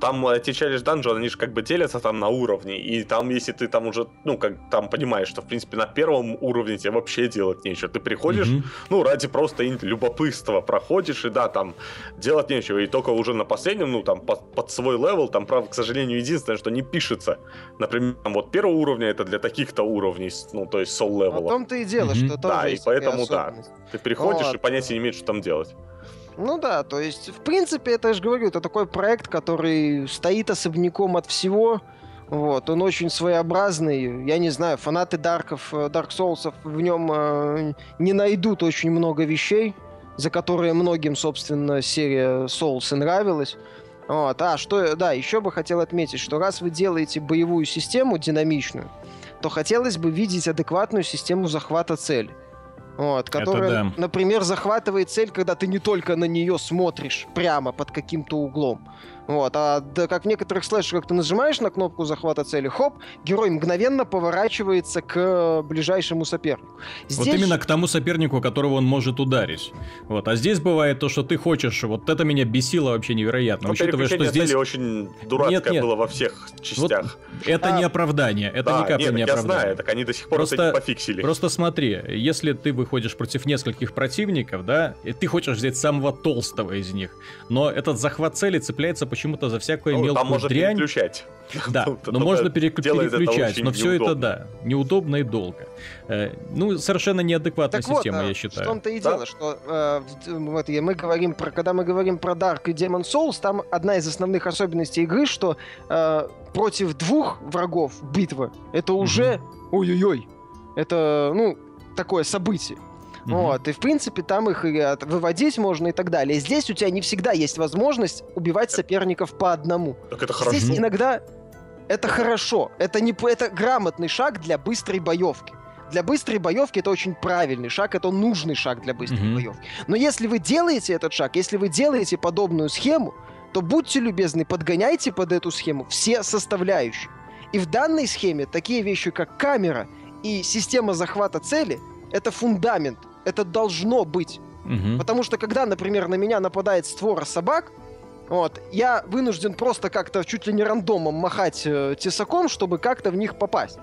Speaker 3: там эти chalice dungeon, они же как бы делятся там на уровни, и там, если ты там уже, ну, как там понимаешь, что, в принципе, на первом уровне тебе вообще делать нечего, ты приходишь,
Speaker 1: Мгм.
Speaker 3: ну, ради просто любопытства проходишь, и да, там делать нечего, и только уже на последнем, ну, там, под, под свой level, там, правда, к сожалению, единственное, что не пишется, например, там, вот первого уровня это для таких-то уровней, ну, то есть soul
Speaker 2: В
Speaker 3: левела.
Speaker 2: том-то и дело,
Speaker 1: Мгм.
Speaker 2: что тоже
Speaker 3: Да, и поэтому да. Ты приходишь
Speaker 2: Вот.
Speaker 3: и понятия не имеешь, что там делать.
Speaker 2: Ну да, то есть, в принципе, это я же говорю, это такой проект, который стоит особняком от всего. Вот, он очень своеобразный. Я не знаю, фанаты Дарков, э, Dark Souls в нем э, не найдут очень много вещей, за которые многим, собственно, серия Souls и нравилась. Вот. А, что, да, еще бы хотел отметить, что раз вы делаете боевую систему динамичную, то хотелось бы видеть адекватную систему захвата цели. Вот, которая, да. например, захватывает цель, когда ты не только на нее смотришь прямо под каким-то углом, вот, а да, как в некоторых слэшерах ты нажимаешь на кнопку захвата цели, хоп, герой мгновенно поворачивается к ближайшему сопернику.
Speaker 1: Здесь... Вот именно к тому сопернику, которого он может ударить. Вот, а здесь бывает то, что ты хочешь, вот это меня бесило вообще невероятно,
Speaker 3: Но
Speaker 1: учитывая, что здесь...
Speaker 3: очень дурацкое нет, нет. было во всех частях.
Speaker 1: Вот это а... не оправдание, это да, ни капли нет, не оправдание.
Speaker 3: Я знаю, так они до сих пор
Speaker 1: просто,
Speaker 3: это не пофиксили.
Speaker 1: Просто смотри, если ты выходишь против нескольких противников, да, и ты хочешь взять самого толстого из них, но этот захват цели цепляется почему-то за всякую ну, мелкую
Speaker 3: там можно
Speaker 1: дрянь.
Speaker 3: переключать.
Speaker 1: Да, но можно переключать, но все это, да, неудобно и долго. Э, ну, совершенно неадекватная система, я считаю.
Speaker 2: в том-то и дело, что э, вот, мы говорим про, когда мы говорим про Dark и Demon Souls, там одна из основных особенностей игры, что э, против двух врагов битва, это уже, ой-ой-ой, это, ну, такое событие. Mm-hmm. Вот, и в принципе там их и выводить можно и так далее. Здесь у тебя не всегда есть возможность убивать соперников по одному.
Speaker 3: Так это хорошо.
Speaker 2: Здесь иногда это хорошо. Это не это грамотный шаг для быстрой боевки. Для быстрой боевки это очень правильный шаг, это нужный шаг для быстрой mm-hmm. боевки. Но если вы делаете этот шаг, если вы делаете подобную схему, то будьте любезны, подгоняйте под эту схему все составляющие. И в данной схеме такие вещи, как камера и система захвата цели, это фундамент это должно быть. Угу. Потому что когда, например, на меня нападает створа собак, вот, я вынужден просто как-то чуть ли не рандомом махать э, тесаком, чтобы как-то в них попасть.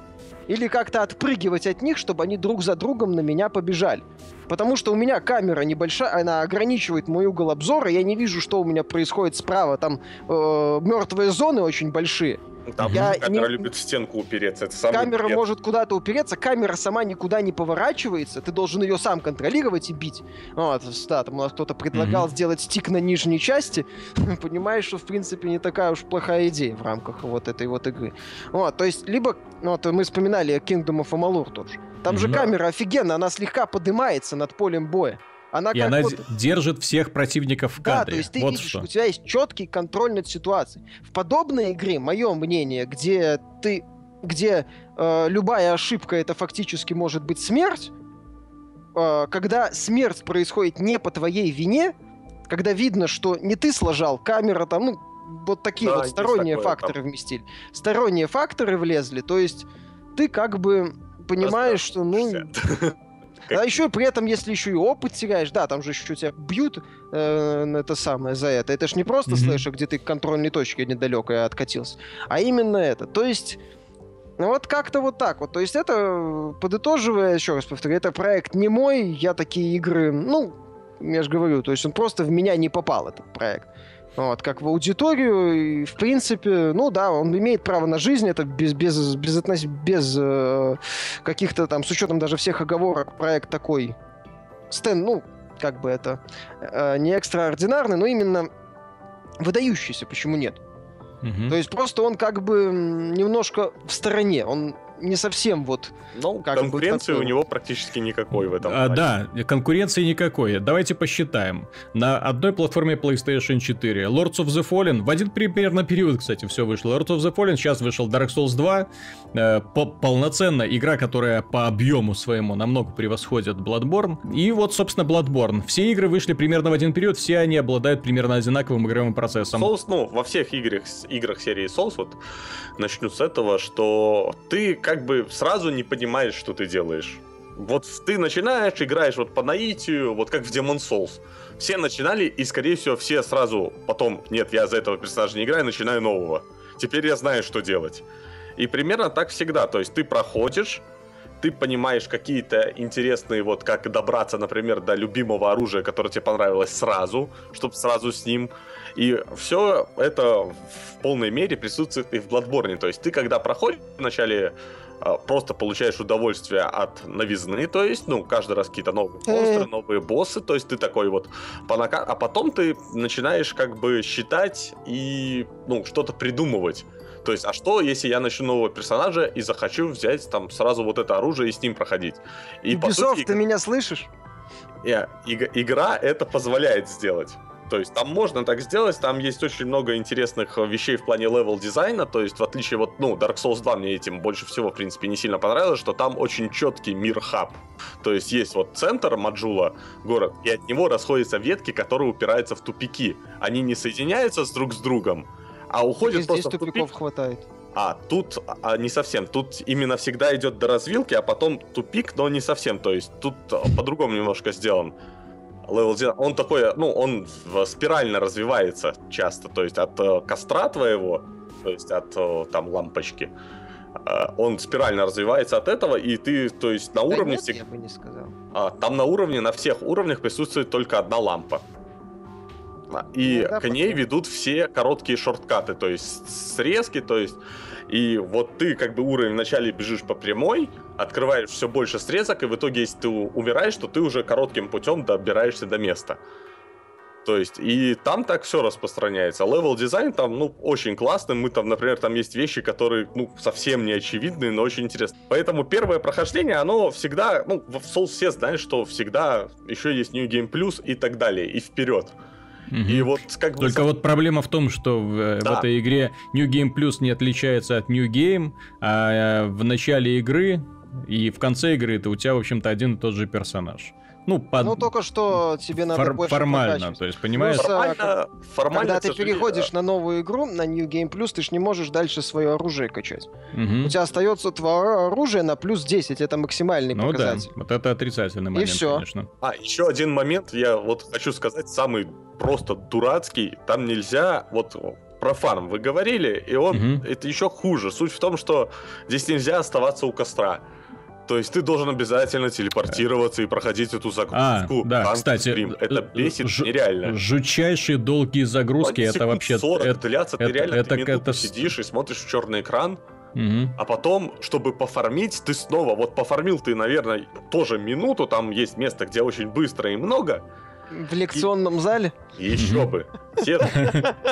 Speaker 2: Или как-то отпрыгивать от них, чтобы они друг за другом на меня побежали. Потому что у меня камера небольшая, она ограничивает мой угол обзора, я не вижу, что у меня происходит справа. Там э, мертвые зоны очень большие.
Speaker 3: Там я камера не... любит в стенку упереться. Это самый
Speaker 2: камера бред. может куда-то упереться, камера сама никуда не поворачивается, ты должен ее сам контролировать и бить. Вот, да, там у нас кто-то предлагал mm-hmm. сделать стик на нижней части. Понимаешь, что в принципе не такая уж плохая идея в рамках вот этой вот игры. Вот, то есть, либо, вот мы вспоминали Kingdom of Amalur тоже. Там mm-hmm. же камера офигенно, она слегка поднимается над полем боя.
Speaker 1: Она и она вот... держит всех противников в кадре.
Speaker 2: Да, то есть ты вот видишь, что. у тебя есть четкий контроль над ситуацией. В подобной игре, мое мнение, где ты, где э, любая ошибка это фактически может быть смерть, э, когда смерть происходит не по твоей вине, когда видно, что не ты сложал, камера там, ну, вот такие да, вот сторонние такое, факторы там. вместили. Сторонние факторы влезли, то есть ты как бы понимаешь, что, ну, А еще при этом, если еще и опыт теряешь, да, там же еще тебя бьют э, это самое за это. Это ж не просто mm-hmm. слэшер, где ты к контрольной точке недалеко откатился, а именно это. То есть ну вот как-то вот так вот. То есть это, подытоживая, еще раз повторю, это проект не мой, я такие игры, ну, я же говорю, то есть он просто в меня не попал, этот проект вот, как в аудиторию, и, в принципе, ну да, он имеет право на жизнь, это без, без, без, относ... без э, каких-то там, с учетом даже всех оговорок, проект такой, стен, ну, как бы это, э, не экстраординарный, но именно выдающийся, почему нет? Угу. То есть просто он как бы немножко в стороне, он не совсем вот...
Speaker 3: Ну, как конкуренции бы, у него практически никакой в этом.
Speaker 1: А, да, конкуренции никакой. Давайте посчитаем. На одной платформе PlayStation 4 Lords of the Fallen, в один примерно период, кстати, все вышло. Lords of the Fallen, сейчас вышел Dark Souls 2, э, полноценная игра, которая по объему своему намного превосходит Bloodborne. И вот, собственно, Bloodborne. Все игры вышли примерно в один период, все они обладают примерно одинаковым игровым процессом.
Speaker 3: Souls, ну, во всех играх, играх серии Souls, вот, начну с этого, что ты как бы сразу не понимаешь, что ты делаешь. Вот ты начинаешь, играешь вот по наитию, вот как в Demon Souls. Все начинали, и, скорее всего, все сразу потом, нет, я за этого персонажа не играю, начинаю нового. Теперь я знаю, что делать. И примерно так всегда. То есть ты проходишь, ты понимаешь какие-то интересные, вот как добраться, например, до любимого оружия, которое тебе понравилось сразу, чтобы сразу с ним. И все это в полной мере присутствует и в Bloodborne. То есть ты, когда проходишь вначале а, просто получаешь удовольствие от новизны, то есть, ну, каждый раз какие-то новые монстры, новые боссы, то есть ты такой вот понака... А потом ты начинаешь как бы считать и, ну, что-то придумывать. То есть, а что, если я начну нового персонажа и захочу взять там сразу вот это оружие и с ним проходить? И, по
Speaker 2: Ubisoft,
Speaker 3: сути,
Speaker 2: ты меня слышишь?
Speaker 3: э, иг- игра это позволяет сделать. То есть там можно так сделать, там есть очень много интересных э, вещей в плане level дизайна, то есть в отличие вот, ну, Dark Souls 2 мне этим больше всего, в принципе, не сильно понравилось, что там очень четкий мир-хаб. То есть есть вот центр Маджула, город, и от него расходятся ветки, которые упираются в тупики. Они не соединяются с друг с другом, а уходят
Speaker 2: здесь
Speaker 3: просто в
Speaker 2: тупиков
Speaker 3: тупик.
Speaker 2: хватает.
Speaker 3: А, тут а, не совсем. Тут именно всегда идет до развилки, а потом тупик, но не совсем. То есть тут а, по-другому немножко сделан. Левел дизайн. Он такой, ну, он спирально развивается часто. То есть от э, костра твоего, то есть от э, там лампочки, э, он спирально развивается от этого, и ты, то есть на
Speaker 2: Да
Speaker 3: уровне
Speaker 2: нет,
Speaker 3: всег-
Speaker 2: я бы не сказал.
Speaker 3: а, там на уровне, на всех уровнях присутствует только одна лампа. А, И
Speaker 2: Ну да,
Speaker 3: к ней
Speaker 2: посмотрим.
Speaker 3: ведут все короткие шорткаты, то есть срезки, то есть... И вот ты как бы уровень вначале бежишь по прямой, открываешь все больше срезок, и в итоге, если ты умираешь, то ты уже коротким путем добираешься до места. То есть, и там так все распространяется. Левел дизайн там, ну, очень классный. Мы там, например, там есть вещи, которые, ну, совсем не очевидные, но очень интересны. Поэтому первое прохождение, оно всегда, ну, в Souls все знают, что всегда еще есть New Game Plus и так далее, и вперед.
Speaker 1: Мгм.
Speaker 3: И вот как бы...
Speaker 1: Только вот проблема в том, что в, э, в
Speaker 3: Да.
Speaker 1: этой игре New Game Plus не отличается от New Game, а э, в начале игры и в конце игры это у тебя, в общем-то, один и тот же персонаж. Ну, под-
Speaker 2: Ну, только что тебе надо
Speaker 1: фор-
Speaker 2: больше
Speaker 1: формально,
Speaker 2: прокачивать.
Speaker 1: то есть, понимаешь?
Speaker 2: Плюс, а,
Speaker 3: Формально, формально,
Speaker 2: Когда ты переходишь на новую игру, на New Game Plus, ты ж не можешь дальше свое оружие качать.
Speaker 1: Мгм.
Speaker 2: У тебя остается твое оружие на плюс 10, это максимальный
Speaker 1: Ну да,
Speaker 2: показатель.
Speaker 1: вот это отрицательный момент,
Speaker 2: всё.
Speaker 1: конечно.
Speaker 3: А, еще один момент, я вот хочу сказать, самый просто дурацкий. Там нельзя, вот про фарм вы говорили, и он,
Speaker 1: Мгм.
Speaker 3: это еще хуже. Суть в том, что здесь нельзя оставаться у костра. То есть ты должен обязательно телепортироваться и проходить эту
Speaker 1: А,
Speaker 3: загрузку.
Speaker 1: да,
Speaker 3: танк,
Speaker 1: кстати,
Speaker 3: стрим. Это
Speaker 1: э,
Speaker 3: бесит
Speaker 1: ж-
Speaker 3: нереально.
Speaker 1: Жутчайшие долгие загрузки, это вообще...
Speaker 3: 40
Speaker 1: это-
Speaker 3: длятся, ты
Speaker 1: это-
Speaker 3: реально
Speaker 1: это
Speaker 3: ты минуту
Speaker 1: катас-
Speaker 3: сидишь и смотришь в черный экран,
Speaker 1: Мгм.
Speaker 3: а потом, чтобы пофармить, ты снова, вот пофармил ты, наверное, тоже минуту, там есть место, где очень быстро и много,
Speaker 2: В лекционном зале?
Speaker 3: Еще бы. Все,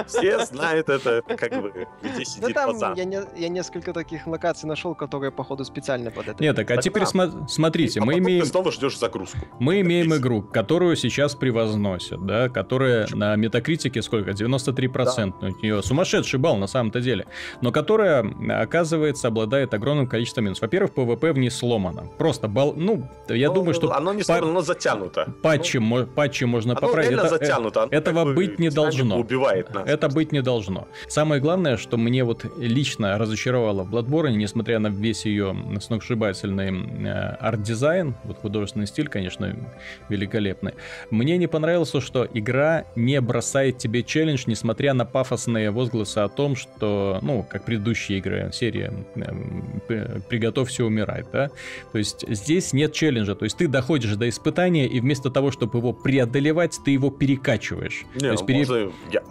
Speaker 3: все знают это, как бы, где
Speaker 2: Да
Speaker 3: сидит
Speaker 2: там
Speaker 3: пацан.
Speaker 2: я, не- я несколько таких локаций нашел, которые, походу, специально под это.
Speaker 1: Нет, так а теперь
Speaker 3: да.
Speaker 1: сма- смотрите,
Speaker 3: А
Speaker 1: мы
Speaker 3: потом
Speaker 1: имеем...
Speaker 3: ты снова ждешь загрузку.
Speaker 1: Мы имеем
Speaker 3: Весело.
Speaker 1: игру, которую сейчас превозносят, да, которая на метакритике сколько? 93%. У нее сумасшедший балл на самом-то деле. Но которая, оказывается, обладает огромным количеством минусов. Во-первых, ПВП в ней сломано. Просто балл... Ну, я
Speaker 3: Ну,
Speaker 1: думаю, что
Speaker 3: Оно не сломано, оно затянуто.
Speaker 1: патчи, мо- патчи можно
Speaker 3: Оно
Speaker 1: поправить. Это-
Speaker 3: затянуто. оно
Speaker 1: этого быть не должно.
Speaker 3: убивает нас.
Speaker 1: Это быть не должно. Самое главное, что мне вот лично разочаровало в Bloodborne, несмотря на весь ее сногсшибательный э, арт-дизайн, вот художественный стиль, конечно, великолепный, мне не понравилось, то, что игра не бросает тебе челлендж, несмотря на пафосные возгласы о том, что, ну, как предыдущие игры, серия эм, «Приготовься умирать», да? То есть здесь нет челленджа, то есть ты доходишь до испытания, и вместо того, чтобы его преодолевать, ты его перекачиваешь.
Speaker 3: Не,
Speaker 1: то есть
Speaker 3: ну,
Speaker 1: пере-
Speaker 3: можно- я-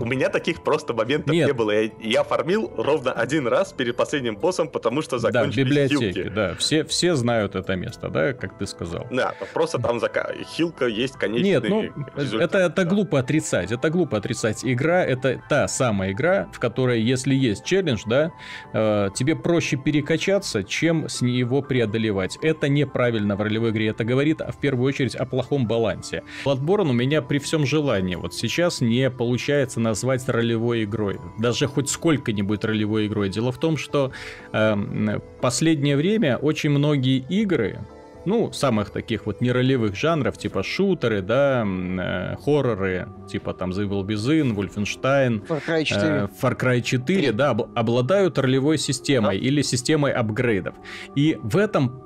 Speaker 3: у меня таких просто моментов
Speaker 1: Нет.
Speaker 3: не было. Я, я фармил ровно один раз перед последним боссом, потому что
Speaker 1: Да, в библиотеке,
Speaker 3: хилки.
Speaker 1: да. Все, все знают это место, да, как ты сказал.
Speaker 3: Да, просто там зака... хилка есть конечный
Speaker 1: Нет, ну,
Speaker 3: результат.
Speaker 1: это, это
Speaker 3: Да.
Speaker 1: глупо отрицать, это глупо отрицать. Игра — это та самая игра, в которой, если есть челлендж, да, э, тебе проще перекачаться, чем с него преодолевать. Это неправильно в ролевой игре, это говорит а, в первую очередь о плохом балансе. Bloodborne у меня при всем желании вот сейчас не получается назвать ролевой игрой. Даже хоть сколько-нибудь ролевой игрой. Дело в том, что в последнее время очень многие игры, ну, самых таких вот неролевых жанров, типа шутеры, да, э, хорроры, типа там The Evil Within, Wolfenstein,
Speaker 2: Far Cry 4.
Speaker 1: э, Far Cry 4, да, об- обладают ролевой системой или системой апгрейдов. И в этом э,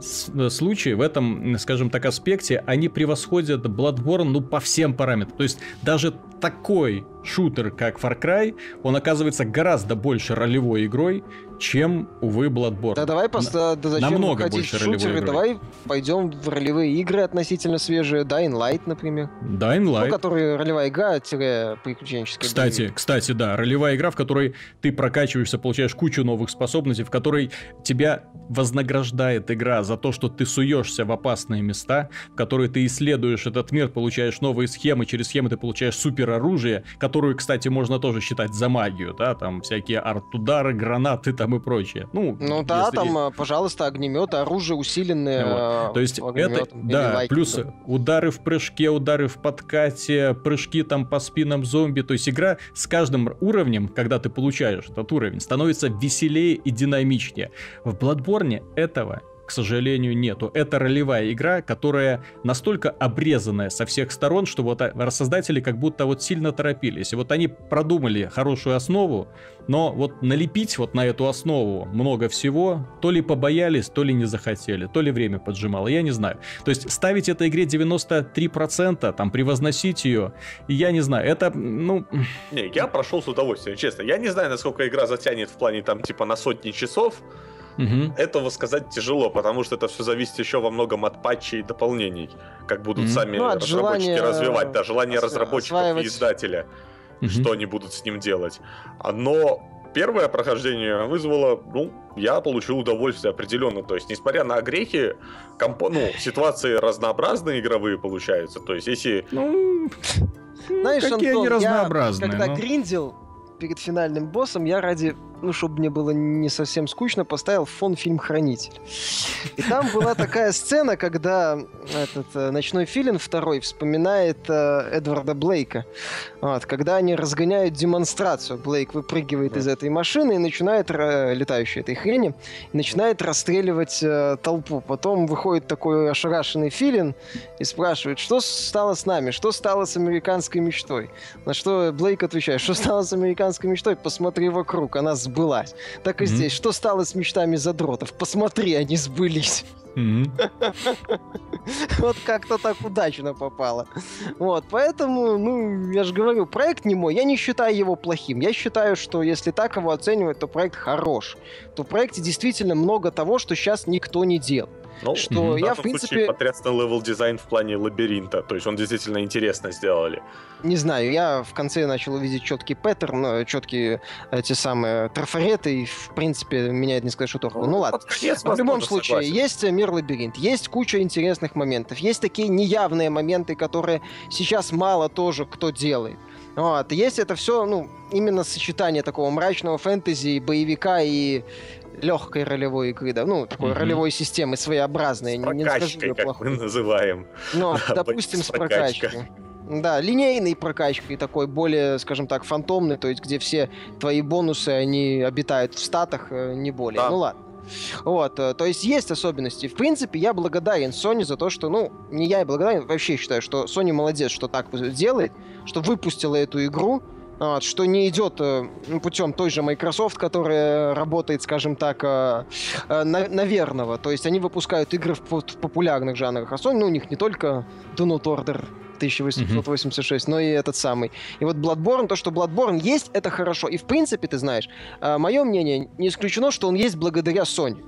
Speaker 1: случае, в этом, скажем так, аспекте, они превосходят Bloodborne, ну, по всем параметрам. То есть даже такой шутер, как Far Cry, он оказывается гораздо больше ролевой игрой, чем, увы, Bloodborne.
Speaker 2: Да давай просто, да зачем
Speaker 1: намного больше
Speaker 2: в шутеры,
Speaker 1: игры.
Speaker 2: давай пойдем в ролевые игры относительно свежие, Dying Light, например.
Speaker 1: Dying
Speaker 2: Ну,
Speaker 1: Light.
Speaker 2: который ролевая игра, тире приключенческая.
Speaker 1: Кстати, кстати, да, ролевая игра, в которой ты прокачиваешься, получаешь кучу новых способностей, в которой тебя вознаграждает игра за то, что ты суешься в опасные места, в которой ты исследуешь этот мир, получаешь новые схемы, через схемы ты получаешь супер оружие, которую, кстати, можно тоже считать за магию, да, там всякие арт-удары, гранаты там и прочее. Ну,
Speaker 2: Ну да, там, э, пожалуйста, огнеметы, оружие усиленное.
Speaker 1: Вот.
Speaker 2: э,
Speaker 1: То есть это,
Speaker 2: огнеметом или
Speaker 1: да,
Speaker 2: лайком,
Speaker 1: плюс
Speaker 2: да.
Speaker 1: удары в прыжке, удары в подкате, прыжки там по спинам зомби. То есть игра с каждым уровнем, когда ты получаешь этот уровень, становится веселее и динамичнее. В Bloodborne этого к сожалению, нету. Это ролевая игра, которая настолько обрезанная со всех сторон, что вот а, создатели как будто вот сильно торопились. И вот они продумали хорошую основу, но вот налепить вот на эту основу много всего, то ли побоялись, то ли не захотели, то ли время поджимало, я не знаю. То есть ставить этой игре 93%, там, превозносить ее, я не знаю, это, ну...
Speaker 3: Не, я прошел с удовольствием, честно. Я не знаю, насколько игра затянет в плане там типа на сотни часов.
Speaker 1: Мгм.
Speaker 3: Этого сказать тяжело, потому что это все зависит еще во многом от патчей и дополнений, как будут
Speaker 1: Мгм.
Speaker 3: сами
Speaker 2: Ну, от
Speaker 3: разработчики
Speaker 2: желания
Speaker 3: развивать, да, желание
Speaker 2: осва-
Speaker 3: разработчиков
Speaker 2: осваивать.
Speaker 3: и издателя,
Speaker 1: Мгм.
Speaker 3: что они будут с ним делать. А, Но первое прохождение вызвало, ну, я получил удовольствие определенно. То есть, несмотря на грехи, компо- ну, ситуации разнообразные игровые получаются. То есть, если
Speaker 1: Ну,
Speaker 2: Знаешь,
Speaker 1: какие
Speaker 2: Антон,
Speaker 1: они разнообразные.
Speaker 2: я, когда
Speaker 1: ну.
Speaker 2: гриндил перед финальным боссом, я ради, ну, чтобы мне было не совсем скучно, поставил фон фильм «Хранитель». И там была такая сцена, когда этот э, ночной филин второй вспоминает э, Эдварда Блейка. Вот, когда они разгоняют демонстрацию. Блейк выпрыгивает из этой машины и начинает, ра- летающей этой хрени, и начинает расстреливать э, толпу. Потом выходит такой ошарашенный филин и спрашивает, что стало с нами, что стало с американской мечтой. На что Блейк отвечает, что стало с американской мечтой, посмотри вокруг, она сбылась. Так и
Speaker 1: Мгм.
Speaker 2: здесь, что стало с мечтами задротов, посмотри, они сбылись. Вот как-то так удачно попало. Вот, поэтому, ну, я же говорю, проект не мой, я не считаю его плохим. Я считаю, что если так его оценивать, то проект хорош. То в проекте действительно много того, что сейчас никто не делал.
Speaker 3: Ну,
Speaker 2: Что
Speaker 3: в
Speaker 2: я,
Speaker 3: данном
Speaker 2: в принципе-
Speaker 3: случае потрясный level design в плане лабиринта. То есть, он действительно интересно сделали.
Speaker 2: Не знаю, я в конце начал увидеть четкий паттерн, э, четкие эти самые трафареты, и, в принципе, меня это не сказать, что торкало. Ну ладно.
Speaker 3: Под конец,
Speaker 2: В любом случае,
Speaker 3: согласен.
Speaker 2: есть э, мир лабиринт, есть куча интересных моментов, есть такие неявные моменты, которые сейчас мало тоже кто делает. Вот. Есть это все, ну, именно сочетание такого мрачного фэнтези, боевика и легкой ролевой игры, да, ну, такой
Speaker 1: Мгм.
Speaker 2: ролевой системы своеобразной,
Speaker 3: С
Speaker 2: не, не скажу
Speaker 3: как
Speaker 2: плохой.
Speaker 3: мы называем.
Speaker 2: Ну,
Speaker 3: Да,
Speaker 2: допустим,
Speaker 3: с прокачкой.
Speaker 2: прокачкой. Да, линейной прокачкой, такой более, скажем так, фантомный, то есть где все твои бонусы, они обитают в статах, э, не более.
Speaker 3: Да.
Speaker 2: Ну ладно. Вот, э, то есть есть особенности. В принципе, я благодарен Sony за то, что, ну, не я благодарен, вообще считаю, что Sony молодец, что так делает, что выпустила эту игру, что не идет э, ну, путем той же Microsoft, которая работает, скажем так, э, э, на, наверного. То есть они выпускают игры в, по- в популярных жанрах, а Sony, ну, у них не только Do Not Order 1886, но и этот самый. И вот Bloodborne, то, что Bloodborne есть, это хорошо. И в принципе, ты знаешь, мое мнение, не исключено, что он есть благодаря Sony.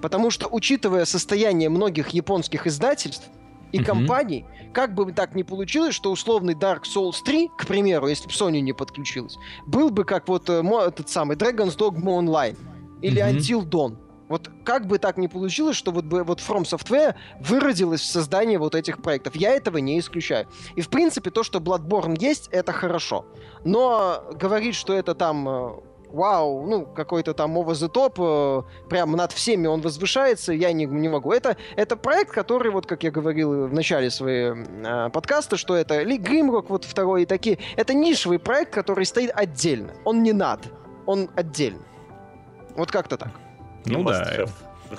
Speaker 2: Потому что, учитывая состояние многих японских издательств и компаний, как бы так ни получилось, что условный Dark Souls 3, к примеру, если бы Sony не подключилась, был бы как вот э, этот самый Dragon's Dogma Online или. Until Dawn. Вот как бы так ни получилось, что вот, бы, вот From Software выродилось в создание вот этих проектов. Я этого не исключаю. И, в принципе, то, что Bloodborne есть, это хорошо. Но говорить, что это там э, вау, ну, какой-то там over the top, э, прям над всеми он возвышается, я не, не могу. Это, это проект, который, вот как я говорил в начале своего э, подкаста, что это Ли Гримрок, вот второй и такие, это нишевый проект, который стоит отдельно. Он не над, он отдельно. Вот как-то так.
Speaker 1: Ну да.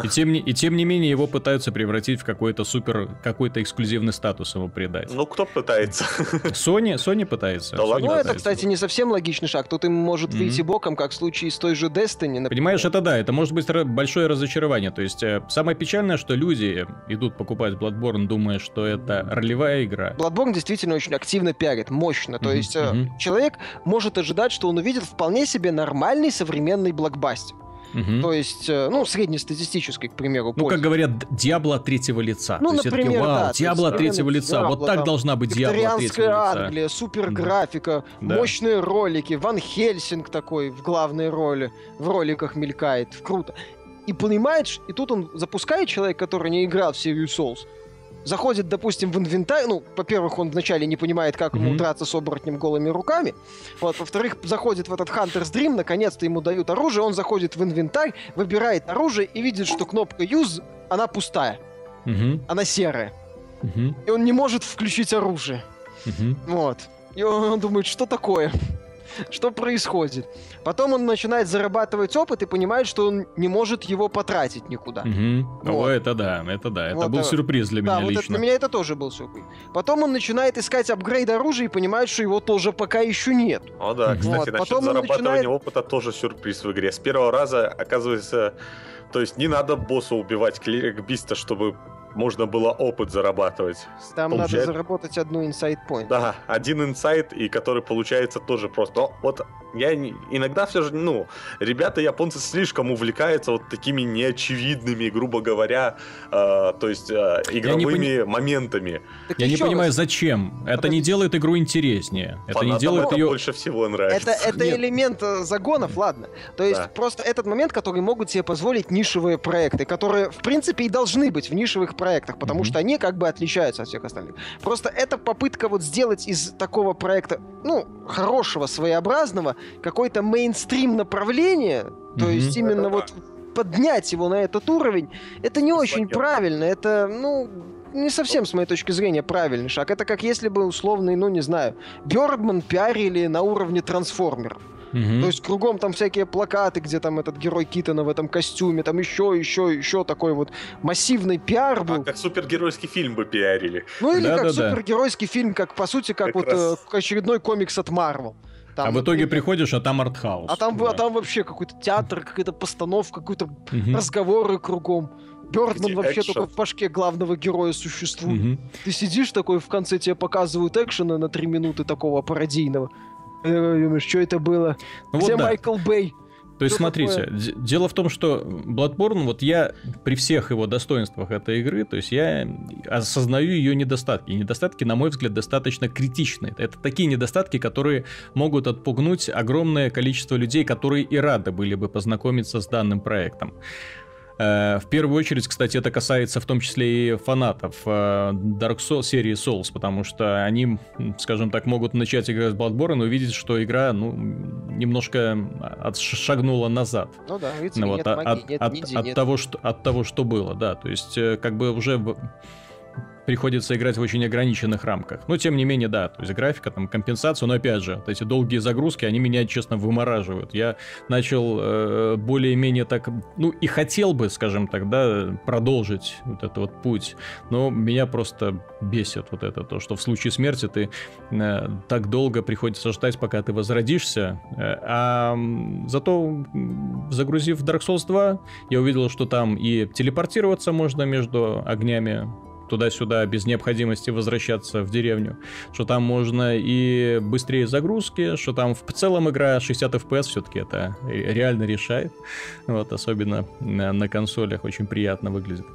Speaker 1: И тем, не, и тем не менее его пытаются превратить в какой-то супер, какой-то эксклюзивный статус ему придать.
Speaker 3: Ну, кто пытается?
Speaker 1: Sony, Sony пытается.
Speaker 3: Да
Speaker 1: Sony
Speaker 3: ладно?
Speaker 2: Ну, это, кстати, не совсем логичный шаг. Тут им может
Speaker 1: Мгм.
Speaker 2: выйти боком, как в случае с той же Destiny. например.
Speaker 1: Понимаешь, это да, это может быть большое разочарование. То есть э, самое печальное, что люди идут покупать Bloodborne, думая, что это ролевая игра.
Speaker 2: Bloodborne действительно очень активно пиарит, мощно. То
Speaker 1: Мгм,
Speaker 2: есть э,
Speaker 1: мгм.
Speaker 2: человек может ожидать, что он увидит вполне себе нормальный современный блокбастер.
Speaker 1: Мгм.
Speaker 2: То есть, э, ну, среднестатистической, к примеру,
Speaker 1: Ну, как говорят, Диабло третьего лица.
Speaker 2: Ну,
Speaker 1: То есть
Speaker 2: например, да,
Speaker 1: вау,
Speaker 2: есть
Speaker 1: Диабло третьего лица. Вот
Speaker 2: Диабло,
Speaker 1: так
Speaker 2: там,
Speaker 1: должна быть Диабло третьего лица.
Speaker 2: Англия, супер
Speaker 1: Да.
Speaker 2: графика,
Speaker 1: Да.
Speaker 2: мощные ролики, Ван Хельсинг такой в главной роли, в роликах мелькает, круто. И понимаешь, и тут он запускает человек, который не играл в серию Souls, заходит, допустим, в инвентарь, ну, во-первых, он вначале не понимает, как ему
Speaker 1: Мгм.
Speaker 2: драться с оборотнем голыми руками, вот, во-вторых, заходит в этот Hunter's Dream, наконец-то ему дают оружие, он заходит в инвентарь, выбирает оружие и видит, что кнопка Use, она пустая,
Speaker 1: Мгм,
Speaker 2: она серая,
Speaker 1: мгм,
Speaker 2: и он не может включить оружие.
Speaker 1: мгм.
Speaker 2: Вот. И он, он думает, что такое? Что происходит? Потом он начинает зарабатывать опыт и понимает, что он не может его потратить никуда.
Speaker 1: О,
Speaker 2: Вот.
Speaker 1: это да, это да. Это
Speaker 2: Вот,
Speaker 1: был
Speaker 2: э,
Speaker 1: сюрприз для
Speaker 2: Да,
Speaker 1: меня
Speaker 2: вот это
Speaker 1: лично.
Speaker 2: для меня это тоже был сюрприз. Потом он начинает искать апгрейд оружия и понимает, что его тоже пока еще нет.
Speaker 3: О, да, кстати,
Speaker 2: Вот,
Speaker 3: насчет
Speaker 2: потом
Speaker 3: зарабатывания
Speaker 2: начинает-
Speaker 3: опыта тоже сюрприз в игре. С первого раза, оказывается, то есть не надо босса убивать клирик биста, чтобы можно было опыт зарабатывать.
Speaker 2: Там надо
Speaker 3: Получается-
Speaker 2: заработать одну инсайд point.
Speaker 3: Да, один инсайт, и который получается тоже просто. Вот я не- иногда все же, ну, ребята японцы слишком увлекаются вот такими неочевидными, грубо говоря, э, то есть э,
Speaker 1: не
Speaker 3: игровыми моментами.
Speaker 2: Так
Speaker 1: Я не
Speaker 2: еще раз,
Speaker 1: понимаю, зачем. Это не
Speaker 2: Подожди.
Speaker 1: делает игру интереснее. Это не делает ее...
Speaker 3: больше всего нравится.
Speaker 2: Это, это
Speaker 1: Нет.
Speaker 2: элемент э, загонов, ладно. То есть
Speaker 3: Да.
Speaker 2: просто этот момент, который могут себе позволить нишевые проекты, которые, в принципе, и должны быть в нишевых проектах, потому
Speaker 1: Мгм.
Speaker 2: что они как бы отличаются от всех остальных. Просто это попытка вот сделать из такого проекта, ну, хорошего, своеобразного, какой-то мейнстрим направление, то
Speaker 1: Мгм.
Speaker 2: есть именно
Speaker 3: Это да.
Speaker 2: вот поднять его на этот уровень, это не очень правильно, это, ну, не совсем, с моей точки зрения, правильный шаг. Это как если бы условный, ну, не знаю, Бёрдман пиарили на уровне трансформеров.
Speaker 1: Мгм.
Speaker 2: То есть кругом там всякие плакаты, где там этот герой Китана в этом костюме, там еще, еще, еще такой вот массивный пиар
Speaker 3: А,
Speaker 2: был.
Speaker 3: как супергеройский фильм бы пиарили.
Speaker 2: Ну или как
Speaker 1: Да-да-да.
Speaker 2: супергеройский фильм, как по сути, как,
Speaker 3: Как
Speaker 2: вот
Speaker 3: раз.
Speaker 2: э, очередной комикс от Марвел.
Speaker 1: А в итоге приходишь, а там артхаус.
Speaker 2: А там,
Speaker 1: Да.
Speaker 2: а там вообще какой-то театр, какая-то постановка, какой-то
Speaker 1: Мгм.
Speaker 2: разговоры кругом. Бёрдман вообще
Speaker 3: экшен.
Speaker 2: только в башке главного героя существует.
Speaker 1: Мгм.
Speaker 2: Ты сидишь такой, в конце тебе показывают экшена на три минуты такого пародийного. И думаешь, что это было?
Speaker 1: Ну
Speaker 2: Где
Speaker 1: вот да.
Speaker 2: Майкл Бэй?
Speaker 1: То есть, смотрите,
Speaker 2: такое?
Speaker 1: дело в том, что Bloodborne, вот я при всех его достоинствах этой игры, то есть я осознаю ее недостатки. И недостатки, на мой взгляд, достаточно критичны. Это такие недостатки, которые могут отпугнуть огромное количество людей, которые и рады были бы познакомиться с данным проектом. Э, В первую очередь, кстати, это касается в том числе и фанатов э, Dark Souls, серии Souls, потому что они, скажем так, могут начать играть в Bloodborne и увидеть, что игра, ну, немножко отшагнула назад.
Speaker 2: Ну да, видите,
Speaker 1: Ну,
Speaker 2: нет
Speaker 1: вот, а-
Speaker 2: магии,
Speaker 1: от,
Speaker 2: нет
Speaker 1: от- от
Speaker 2: нет.
Speaker 1: того, что, от того, что было, да. То есть, э, как бы уже приходится играть в очень ограниченных рамках. Но, тем не менее, да, то есть графика, там, компенсацию, но, опять же, эти долгие загрузки, они меня, честно, вымораживают. Я начал э, более-менее так, ну, и хотел бы, скажем так, да, продолжить вот этот вот путь, но меня просто бесит вот это, то, что в случае смерти ты э, так долго приходится ждать, пока ты возродишься, э, а зато, загрузив Dark Souls 2, я увидел, что там и телепортироваться можно между огнями, туда-сюда без необходимости возвращаться в деревню, что там можно и быстрее загрузки, что там в целом игра 60 FPS все-таки это реально решает, вот, особенно на, консолях очень приятно выглядит.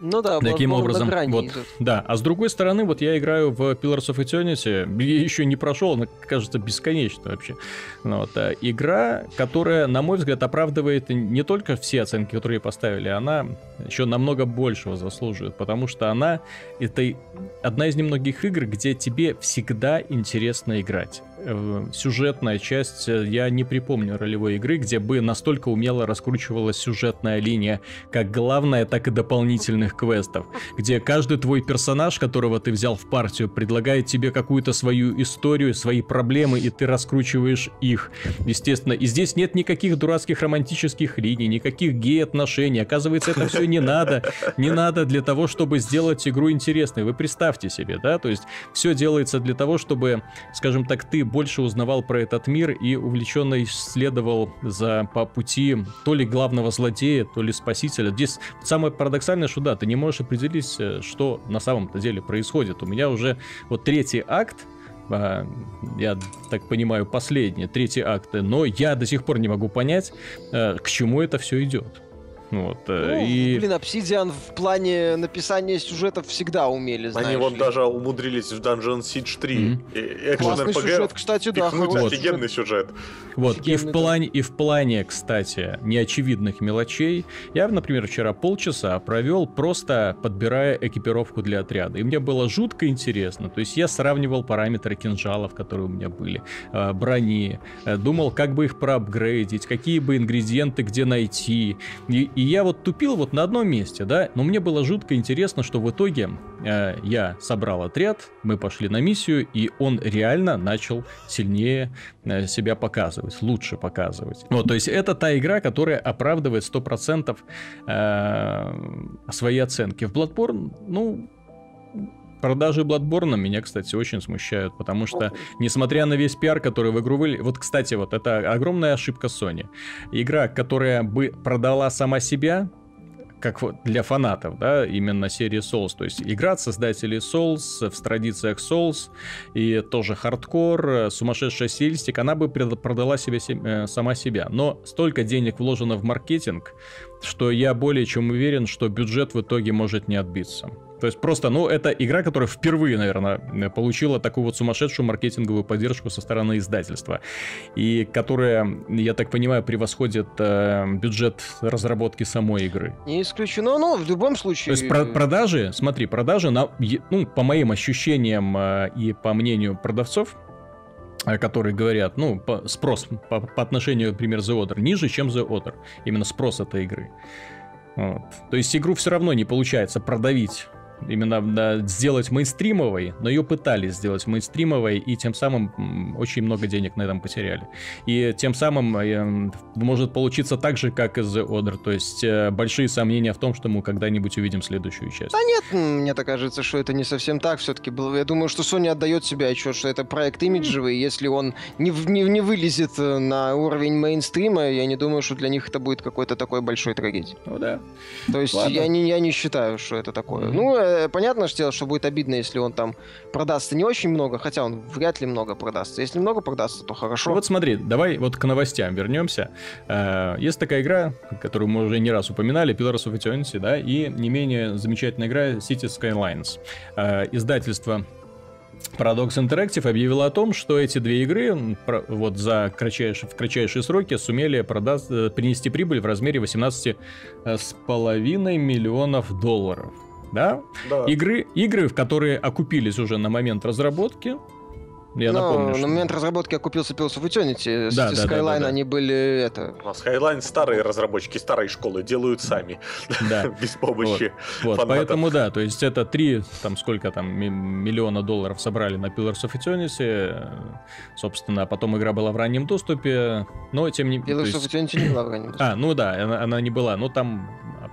Speaker 2: Ну да,
Speaker 1: Таким образом, вот,
Speaker 2: идет.
Speaker 1: да. А с другой стороны, вот я играю в Pillars of Eternity, я еще не прошел, она кажется бесконечной вообще. Ну Вот, а, игра, которая, на мой взгляд, оправдывает не только все оценки, которые поставили, она еще намного большего заслуживает, потому что она это одна из немногих игр, где тебе всегда интересно играть. Э, Сюжетная часть, э, я не припомню ролевой игры, где бы настолько умело раскручивалась сюжетная линия, как главная, так и дополнительных квестов, где каждый твой персонаж, которого ты взял в партию, предлагает тебе какую-то свою историю, свои проблемы, и ты раскручиваешь их, естественно. И здесь нет никаких дурацких романтических линий, никаких гей-отношений. Оказывается, это все не надо. Не надо для того, чтобы сделать игру интересной. Вы представьте себе, да? То есть все делается для того, чтобы, скажем так, ты больше узнавал про этот мир и увлеченно исследовал за по пути то ли главного злодея, то ли спасителя. Здесь самое парадоксальное, что да, ты не можешь определить, э, что на самом-то деле происходит. У меня уже вот третий акт, а, я так понимаю, последние, третьи акты, но я до сих пор не могу понять, а, к чему это все идет. Вот,
Speaker 2: э, ну, и... Блин, Obsidian в плане написания сюжетов всегда умели, знаешь
Speaker 3: Они вот даже умудрились в Dungeon Siege 3
Speaker 2: mm-hmm. Классный RPG сюжет, кстати, да.
Speaker 3: Вот. Офигенный сюжет.
Speaker 1: Вот, офигенный, и в, плане, да. и в плане, кстати, неочевидных мелочей, я, например, вчера полчаса провел просто подбирая экипировку для отряда. И мне было жутко интересно. То есть я сравнивал параметры кинжалов, которые у меня были, э, брони, э, думал, как бы их проапгрейдить, какие бы ингредиенты где найти. И, и я вот тупил вот на одном месте, да, но мне было жутко интересно, что в итоге э, я собрал отряд, мы пошли на миссию, и он реально начал сильнее э, себя показывать, лучше показывать. Вот, то есть это та игра, которая оправдывает 100% э, свои оценки. В Bloodborne, ну, Продажи Bloodborne меня, кстати, очень смущают, потому что, несмотря на весь пиар, который в игру вылили... Вот, кстати, вот это огромная ошибка Sony. Игра, которая бы продала сама себя, как вот для фанатов, да, именно серии Souls. То есть игра от создателей Souls в традициях Souls и тоже хардкор, сумасшедшая стилистик, она бы продала себе э, сама себя. Но столько денег вложено в маркетинг, что я более чем уверен, что бюджет в итоге может не отбиться. То есть просто, ну, это игра, которая впервые, наверное, получила такую вот сумасшедшую маркетинговую поддержку со стороны издательства. И которая, я так понимаю, превосходит э, бюджет разработки самой игры.
Speaker 2: Не исключено, но в любом случае...
Speaker 1: То есть про продажи, смотри, продажи, на, ну, по моим ощущениям э, и по мнению продавцов, э, которые говорят, ну, по, спрос по, по отношению, например, The Order ниже, чем The Order. Именно спрос этой игры. Вот. То есть игру все равно не получается продавить именно да, сделать мейнстримовой, но ее пытались сделать мейнстримовой, и тем самым очень много денег на этом потеряли. И тем самым э, может получиться так же, как и The Order, то есть э, большие сомнения в том, что мы когда-нибудь увидим следующую часть.
Speaker 2: Да нет, мне так кажется, что это не совсем так все-таки было. Я думаю, что Sony отдает себе отчет, что это проект имиджевый, если он не, не, не вылезет э, на уровень мейнстрима, я не думаю, что для них это будет какой-то такой большой трагедией.
Speaker 1: Ну да.
Speaker 2: То есть я не, я не считаю, что это такое. Mm-hmm. Ну, Э, понятно, что, что будет обидно, если он там продастся не очень много, хотя он вряд ли много продастся. Если много продастся, то хорошо.
Speaker 1: Вот смотри, давай вот к новостям вернемся. Э, есть такая игра, которую мы уже не раз упоминали, Pillars of Eternity, да, и не менее замечательная игра City Skylines. Э, издательство Paradox Interactive объявила о том, что эти две игры вот за кратчайшие, в кратчайшие сроки сумели продать, принести прибыль в размере 18,5 миллионов долларов да? да. Игры, игры, в которые окупились уже на момент разработки, я
Speaker 2: Но
Speaker 1: напомню,
Speaker 2: на что... момент разработки окупился Pillars of Eternity. Да, да, Skyline, да, да, да. они были это...
Speaker 3: А Skyline старые разработчики, старые школы делают сами. Да. Без помощи
Speaker 1: вот, вот, поэтому да, то есть это три, там сколько там, миллиона долларов собрали на Pillars of Eternity. Собственно, потом игра была в раннем доступе, но тем не
Speaker 2: менее... Pillars of Eternity не была в раннем
Speaker 1: доступе. А, ну да, она, она не была, но там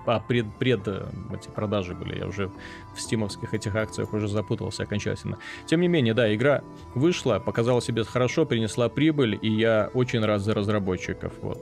Speaker 1: а, пред, пред эти продажи были, я уже в стимовских этих акциях уже запутался окончательно. Тем не менее, да, игра вышла, показала себе хорошо, принесла прибыль, и я очень рад за разработчиков. Вот.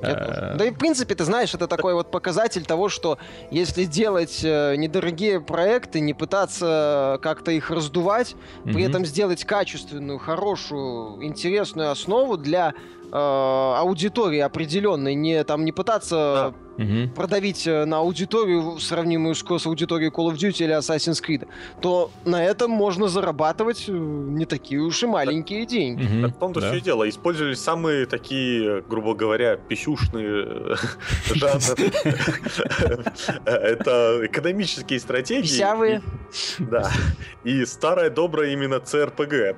Speaker 2: Э, да и в принципе, ты знаешь, это такой вот показатель того, что если делать э, недорогие проекты, не пытаться как-то их раздувать, mm-hmm. при этом сделать качественную, хорошую, интересную основу для э, аудитории определенной, не там не пытаться да. продавить э, на аудиторию, сравнимую с, с аудиторией Call of Duty или Assassin's Creed, то на этом можно зарабатывать э, не такие уж и маленькие деньги.
Speaker 3: Угу. Так в том-то да. все и дело. Использовались самые такие, грубо говоря, пищушные жанры. Это экономические стратегии.
Speaker 2: Писявые.
Speaker 3: Да. И старая добрая именно CRPG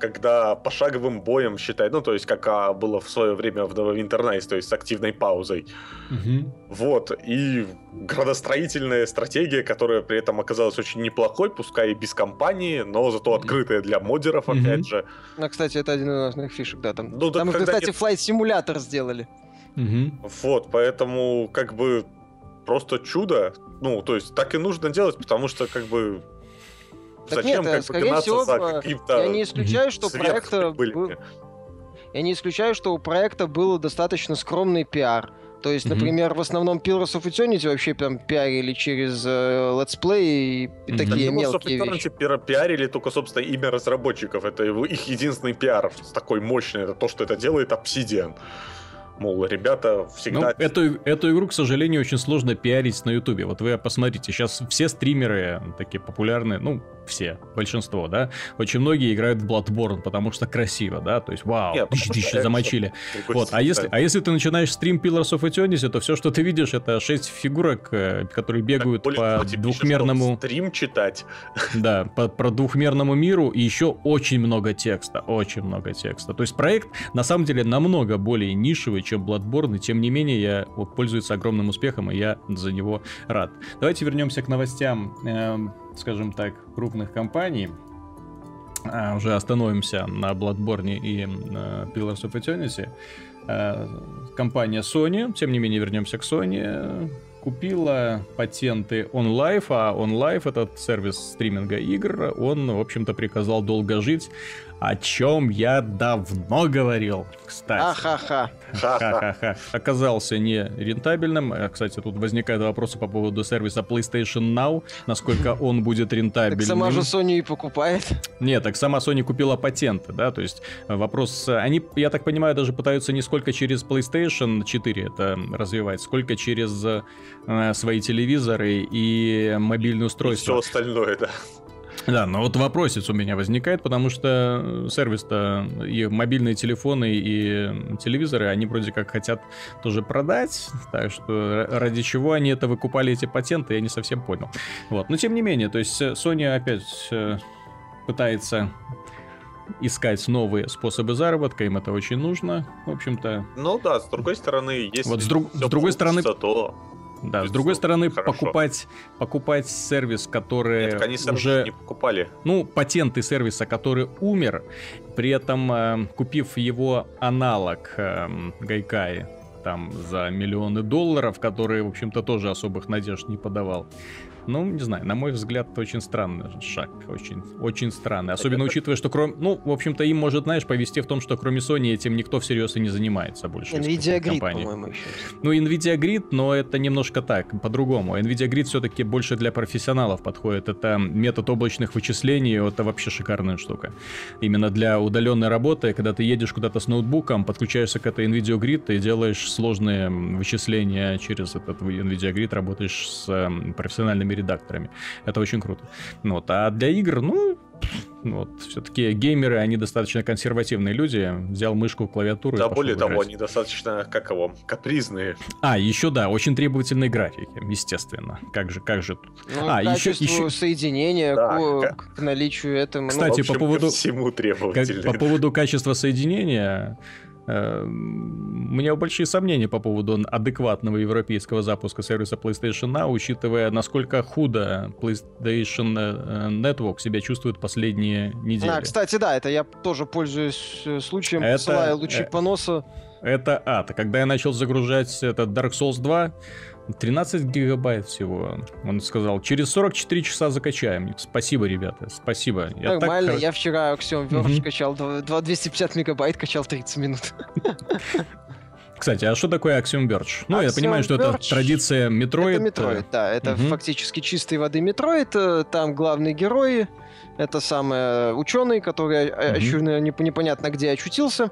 Speaker 3: когда пошаговым боем считать, ну, то есть, как а, было в свое время в Neverwinter Nights, то есть с активной паузой. Угу. Вот, и градостроительная стратегия, которая при этом оказалась очень неплохой, пускай и без компании, но зато открытая для модеров, угу. опять же.
Speaker 2: Ну, кстати, это один из основных фишек, да, там. Ну, там, кстати, нет... Flight Simulator сделали.
Speaker 3: Угу. Вот, поэтому, как бы, просто чудо. Ну, то есть, так и нужно делать, потому что, как бы,
Speaker 2: так Зачем нет, как скорее всего, за я не исключаю, что проекта был... Я не исключаю, что у проекта был достаточно скромный пиар. То есть,
Speaker 1: Мгм.
Speaker 2: например, в основном Pillars of Eternity вообще прям пиарили через э, летсплей и
Speaker 1: Мгм.
Speaker 2: такие
Speaker 3: Pillars of
Speaker 2: мелкие
Speaker 3: Eternity
Speaker 2: вещи.
Speaker 3: пиар- пиарили только, собственно, имя разработчиков. Это его, их единственный пиар такой мощный. Это то, что это делает Obsidian. Мол, ребята
Speaker 1: Ну,
Speaker 3: всегда...
Speaker 1: эту, эту игру, к сожалению, очень сложно пиарить на Ютубе. Вот вы посмотрите, сейчас все стримеры такие популярные, ну, все, большинство, да, очень многие играют в Bloodborne, потому что красиво, да, то есть, вау,
Speaker 3: Не, потому
Speaker 1: тысячи
Speaker 3: что
Speaker 1: тысячи
Speaker 3: экшен.
Speaker 1: замочили. Вот, а если, а если ты начинаешь стрим Pillars of Eternity, то все, что ты видишь, это шесть фигурок, э, которые бегают
Speaker 3: Более
Speaker 1: по
Speaker 3: того,
Speaker 1: двухмерному...
Speaker 3: Стрим читать.
Speaker 1: Да, по, про двухмерному миру и еще очень много текста, очень много текста. То есть проект на самом деле намного более нишевый, чем Bloodborne, и тем не менее я вот, пользуется огромным успехом, и я за него рад. Давайте вернемся к новостям, эм, скажем так, крупных компаний. А, уже остановимся на Bloodborne и э, Pillars of Eternity. Э, компания Sony, тем не менее вернемся к Sony, э, купила патенты OnLive, а OnLive, этот сервис стриминга игр, он, в общем-то, приказал долго жить, о чем я давно говорил, кстати.
Speaker 2: Ахаха.
Speaker 3: Ха-ха.
Speaker 1: Ха-ха-ха. Оказался не рентабельным. Э, Кстати, тут возникают вопросы по поводу сервиса PlayStation Now, насколько он будет
Speaker 2: Так
Speaker 1: рентабельным.
Speaker 2: сама же Sony и покупает.
Speaker 1: Нет, так сама Sony купила патенты, да, то есть э, вопрос, э, они, я так понимаю, даже пытаются не сколько через PlayStation 4 это развивать, сколько через э, свои телевизоры и мобильные
Speaker 3: И все
Speaker 1: устройства.
Speaker 3: остальное, да.
Speaker 1: Да, но вот вопросец у меня возникает, потому что э, сервис-то и мобильные телефоны, и телевизоры, они вроде как хотят тоже продать, так что р- ради чего они это выкупали, эти патенты, я не совсем понял. Вот, но тем не менее, то есть э, Sony опять э, пытается искать новые способы заработка, им это очень нужно, в общем-то.
Speaker 3: Ну да, с другой стороны, если
Speaker 1: Вот с друг- с другой стороны-
Speaker 3: то
Speaker 1: Да, с другой стороны,
Speaker 3: Хорошо.
Speaker 1: покупать, покупать сервис, который
Speaker 3: Нет, они
Speaker 1: уже...
Speaker 3: не покупали.
Speaker 1: ну, патенты сервиса, который умер, при этом э, купив его аналог э, Гайкай там за миллионы долларов, который, в общем-то, тоже особых надежд не подавал. Ну, не знаю, на мой взгляд, это очень странный шаг, очень, очень странный. Особенно учитывая, что кроме, ну, в общем-то, им может, знаешь, повести в том, что кроме Sony этим никто всерьез и не занимается больше. из
Speaker 2: Nvidia Grid, по-моему, еще.
Speaker 1: Ну, Nvidia Grid, но это немножко так, по-другому. Nvidia Grid все-таки больше для профессионалов подходит. Это метод облачных вычислений, это вообще шикарная штука. Именно для удаленной работы, когда ты едешь куда-то с ноутбуком, подключаешься к этой Nvidia Grid и делаешь сложные вычисления через этот Nvidia Grid, работаешь с м, профессиональными редакторами. Это очень круто. Ну Вот. А для игр, ну, вот, все-таки геймеры, они достаточно консервативные люди. Взял мышку, клавиатуру и
Speaker 3: Да,
Speaker 1: пошел
Speaker 3: более того,
Speaker 1: играть.
Speaker 3: они достаточно, как его, капризные.
Speaker 1: А, еще да, очень требовательные графики, естественно. Как же, как же тут.
Speaker 2: Ну,
Speaker 1: А,
Speaker 2: к
Speaker 1: еще- еще-
Speaker 2: соединения,
Speaker 3: Да,
Speaker 2: к,
Speaker 3: как-
Speaker 2: к наличию этого. ну,
Speaker 1: Кстати,
Speaker 3: в общем,
Speaker 1: по поводу-
Speaker 3: всему
Speaker 1: Как-
Speaker 3: требовательные.
Speaker 1: по поводу качества соединения, э, у меня большие сомнения по поводу адекватного европейского запуска сервиса PlayStation Now, учитывая, насколько худо PlayStation э, Network себя чувствует последние недели.
Speaker 2: А, кстати, да, это я тоже пользуюсь э, случаем,
Speaker 1: Это-
Speaker 2: посылаю лучи
Speaker 1: э,
Speaker 2: поноса.
Speaker 1: Это ад. Когда я начал загружать этот Dark Souls 2, 13 гигабайт всего. Он сказал, через 44 часа закачаем. Спасибо, ребята, спасибо. Я так
Speaker 2: Нормально, я вчера Axiom Verge
Speaker 1: Мгм.
Speaker 2: качал, два- два- 250 мегабайт качал 30 минут.
Speaker 1: Кстати, а что такое Axiom Verge? Ну, я
Speaker 2: Axiom
Speaker 1: понимаю, что это
Speaker 2: Verge
Speaker 1: традиция Metroid.
Speaker 2: Это Metroid, да, это
Speaker 1: Мгм.
Speaker 2: фактически чистой воды Metroid, э, там главные герои, это самый ученый, который э,
Speaker 1: Мгм.
Speaker 2: очу- не- непонятно где очутился,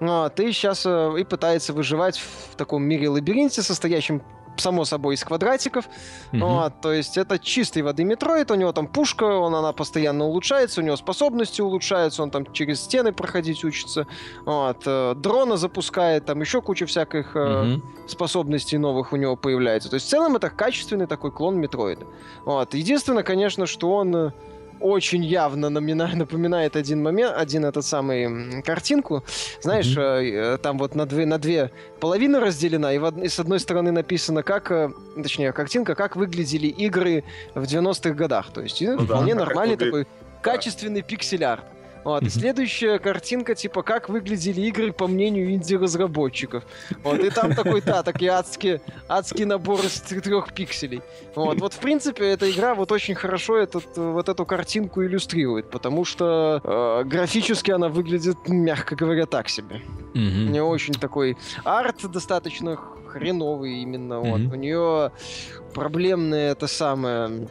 Speaker 2: вот, и сейчас и пытается выживать в таком мире лабиринте, состоящем само собой из квадратиков,
Speaker 1: Мгм.
Speaker 2: Вот, то есть это чистой воды Metroid, у него там пушка, он, она постоянно улучшается, у него способности улучшаются, он там через стены проходить учится. Вот, э, дрона запускает, там еще куча всяких
Speaker 1: Мгм.
Speaker 2: способностей новых у него появляется. То есть в целом это качественный такой клон Метроида. Вот. Единственное, конечно, что он э, очень явно напоминает один момент, один этот самый картинку. Знаешь, э, там вот на две, на две половины разделена, и, в од- и с одной стороны написано, как, э, точнее, картинка, как выглядели игры в 90-х годах. То есть
Speaker 3: Ну да,
Speaker 2: вполне
Speaker 3: как
Speaker 2: нормальный
Speaker 3: выглядит-
Speaker 2: такой качественный пиксель-арт. Вот. И следующая картинка, типа, как выглядели игры по мнению инди-разработчиков. Вот, и там такой, да, такие адские, адский набор из трех пикселей. Вот, вот, в принципе, эта игра вот очень хорошо этот, вот эту картинку иллюстрирует, потому что э, графически она выглядит, мягко говоря, так себе.
Speaker 1: Мгм.
Speaker 2: Не очень такой арт достаточно хреновый именно. Вот.
Speaker 1: Мгм.
Speaker 2: У нее проблемное это самое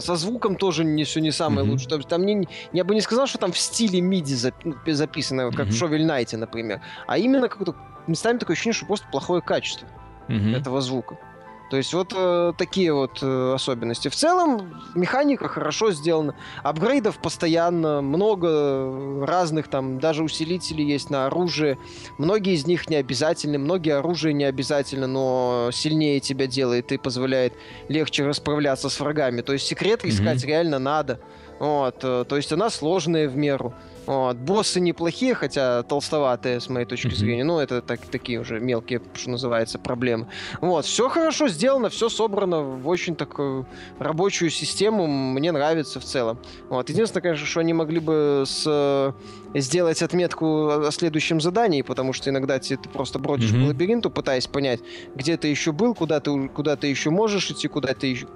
Speaker 2: со звуком тоже не все не самое
Speaker 1: Мгм.
Speaker 2: лучшее. Там не, я бы не сказал, что там в стиле зап- ну, записано, вот как
Speaker 1: Мгм.
Speaker 2: в Шовель Найте, например. А именно как-то местами такое ощущение, что просто плохое качество
Speaker 1: Мгм.
Speaker 2: этого звука. То есть вот э, такие вот э, особенности. В целом механика хорошо сделана. Апгрейдов постоянно, много разных там, даже усилителей есть на оружие. Многие из них не обязательны, многие оружие не обязательно, но сильнее тебя делает и позволяет легче расправляться с врагами. То есть секреты
Speaker 1: Мгм.
Speaker 2: искать реально надо. Вот, э, то есть она сложная в меру. Вот. Боссы неплохие, хотя толстоватые, с моей точки
Speaker 1: Мгм.
Speaker 2: зрения. Ну, это так, такие уже мелкие, что называется, проблемы. Вот, все хорошо сделано, все собрано в очень такую рабочую систему. Мне нравится в целом. Вот. Единственное, конечно, что они могли бы с, э, сделать отметку о следующем задании, потому что иногда ты просто бродишь
Speaker 1: Мгм.
Speaker 2: по лабиринту, пытаясь понять, где ты еще был, куда ты, куда ты еще можешь идти, куда ты,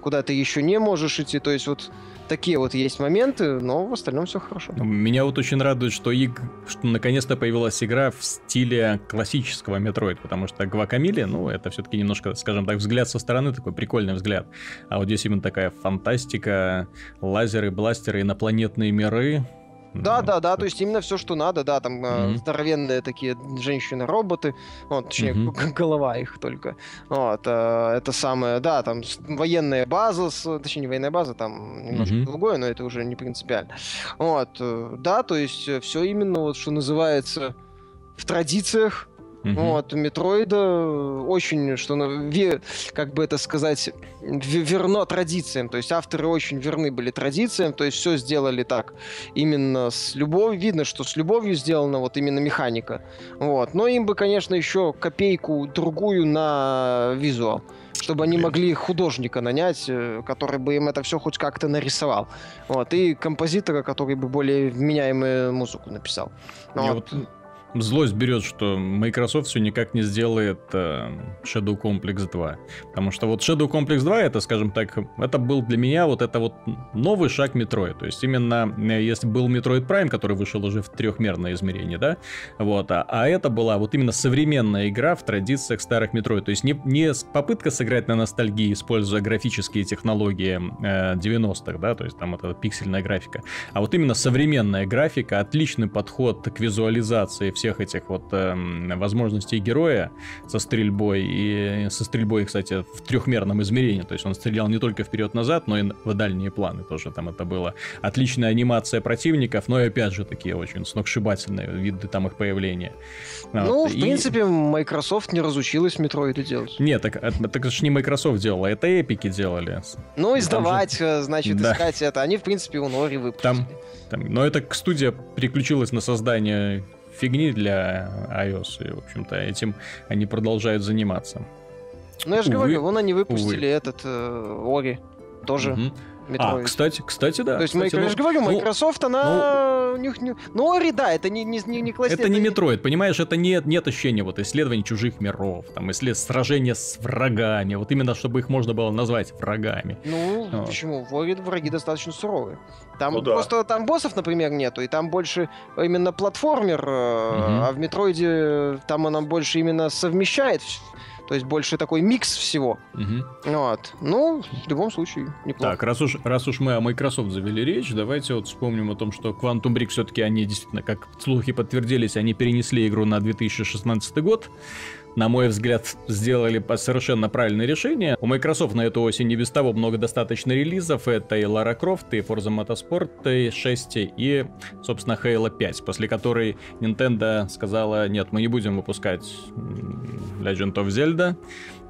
Speaker 2: куда ты еще не можешь идти. То есть вот такие вот есть моменты, но в остальном все хорошо.
Speaker 1: Меня вот очень радует, что, иг... что наконец-то появилась игра в стиле классического Metroid, потому что Гвакамиле, ну, это все-таки немножко, скажем так, взгляд со стороны, такой прикольный взгляд. А вот здесь именно такая фантастика, лазеры, бластеры, инопланетные миры.
Speaker 2: Да, да, да, то есть именно все, что надо, да, там
Speaker 1: Мгм.
Speaker 2: здоровенные такие женщины-роботы, вот, точнее, г- голова их только. Вот, э, это самое, да, там военная база, с- точнее, не военная база, там немножко
Speaker 1: Мгм.
Speaker 2: другое, но это уже не принципиально. Вот, э, да, то есть все именно вот, что называется, в традициях,
Speaker 1: мгм.
Speaker 2: вот, Метроида очень, что, как бы это сказать, ве- верно традициям. То есть авторы очень верны были традициям, то есть все сделали так именно с любовью. Видно, что с любовью сделана вот именно механика. Вот. Но им бы, конечно, еще копейку другую на визуал. Чтобы они могли художника нанять, э, который бы им это все хоть как-то нарисовал. Вот. И композитора, который бы более вменяемую музыку написал. Вот.
Speaker 1: вот злость берет, что Microsoft все никак не сделает э, Shadow Complex 2. Потому что вот Shadow Complex 2, это, скажем так, это был для меня вот это вот новый шаг Metroid. То есть именно, э, если был Metroid Prime, который вышел уже в трехмерное измерение, да, вот, а, а это была вот именно современная игра в традициях старых Metroid. То есть не, не попытка сыграть на ностальгии, используя графические технологии э, 90-х, да, то есть там это пиксельная графика, а вот именно современная графика, отличный подход к визуализации всех этих вот эм, возможностей героя со стрельбой и со стрельбой, кстати, в трехмерном измерении. То есть он стрелял не только вперед-назад, но и в дальние планы тоже там это было. Отличная анимация противников, но и опять же такие очень сногсшибательные виды там их появления.
Speaker 2: Ну,
Speaker 1: Вот.
Speaker 2: в
Speaker 1: И-
Speaker 2: принципе, Microsoft не разучилась метроиды делать.
Speaker 1: Нет, так, это, так это ж не Microsoft делала, это эпики делали.
Speaker 2: Ну, издавать, э, значит,
Speaker 1: Да.
Speaker 2: искать это. Они, в принципе, ну Ori выпустили.
Speaker 1: Там, там, но эта студия переключилась на создание фигни для iOS, и, в общем-то, этим они продолжают заниматься.
Speaker 2: Ну, я же
Speaker 1: увы,
Speaker 2: говорю, вон они выпустили этот э, Ori. Тоже
Speaker 1: А,
Speaker 2: Metroid.
Speaker 1: кстати, кстати, да.
Speaker 2: То есть,
Speaker 1: кстати,
Speaker 2: Майк- я
Speaker 1: ну,
Speaker 2: же говорю,
Speaker 1: ну,
Speaker 2: Microsoft, она... у них Ну, Ori, да, это не, не, не, не классический...
Speaker 1: Это не Metroid, понимаешь, это не, нет ощущения вот исследований чужих миров, там, исслед... сражения с врагами, вот именно чтобы их можно было назвать врагами.
Speaker 2: Ну,
Speaker 1: Вот.
Speaker 2: почему? В Ори враги достаточно суровые. Там
Speaker 3: Ну да.
Speaker 2: просто там боссов, например, нету, и там больше именно платформер,
Speaker 1: Мгм.
Speaker 2: а в Метроиде э, там она больше именно совмещает, то есть больше такой микс всего.
Speaker 1: Мгм.
Speaker 2: Вот. Ну, в любом случае, неплохо.
Speaker 1: Так, раз уж, раз уж мы о Microsoft завели речь, давайте вот вспомним о том, что Quantum Break все-таки они действительно, как слухи подтвердились, они перенесли игру на 2016 год. На мой взгляд, сделали совершенно правильное решение. У Microsoft на эту осень и без того много достаточно релизов. Это и Lara Croft, и Forza Motorsport, и 6, и, собственно, Halo 5, после которой Nintendo сказала, нет, мы не будем выпускать Legend of Zelda,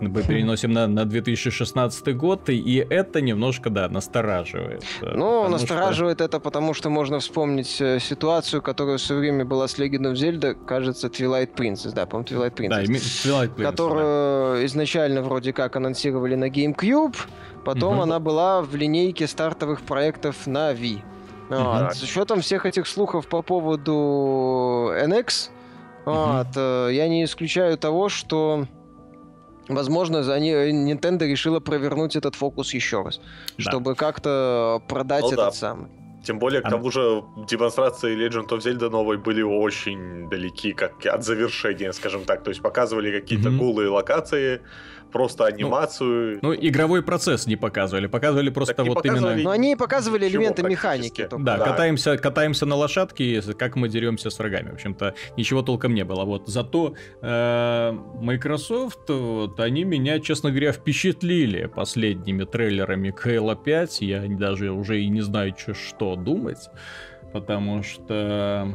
Speaker 1: мы переносим на, на 2016 год, и это немножко, да, настораживает. э,
Speaker 2: Ну,
Speaker 1: потому что-
Speaker 2: настораживает это, потому что можно вспомнить э, ситуацию, которая в свое время была с of Zelda, кажется, Twilight Princess, да, по-моему, Twilight Princess.
Speaker 1: Да, Twilight Princess, да.
Speaker 2: которую изначально вроде как анонсировали на GameCube, потом
Speaker 1: Мгм.
Speaker 2: она была в линейке стартовых проектов на Wii. Вот. С учетом всех этих слухов по поводу NX, вот, э, я не исключаю того, что Возможно, за- они, Nintendo решила провернуть этот фокус еще раз,
Speaker 1: Да.
Speaker 2: чтобы как-то продать
Speaker 3: Ну да.
Speaker 2: этот самый.
Speaker 3: Тем более, к
Speaker 1: А-
Speaker 3: тому же, демонстрации Legend of Zelda новой были очень далеки как от завершения, скажем так. То есть показывали какие-то
Speaker 1: Мгм.
Speaker 3: голые локации, просто анимацию.
Speaker 1: Ну, игровой процесс не показывали, показывали просто
Speaker 3: Так
Speaker 1: вот
Speaker 3: показывали
Speaker 1: именно...
Speaker 2: Но они показывали
Speaker 3: Ничего
Speaker 2: элементы механики. только.
Speaker 1: Да,
Speaker 3: Да.
Speaker 1: Катаемся, катаемся на лошадке, как мы деремся с врагами. В общем-то, ничего толком не было. Вот зато э, Microsoft, вот, они меня, честно говоря, впечатлили последними трейлерами к Halo 5. Я даже уже и не знаю, чё- что думать. Потому что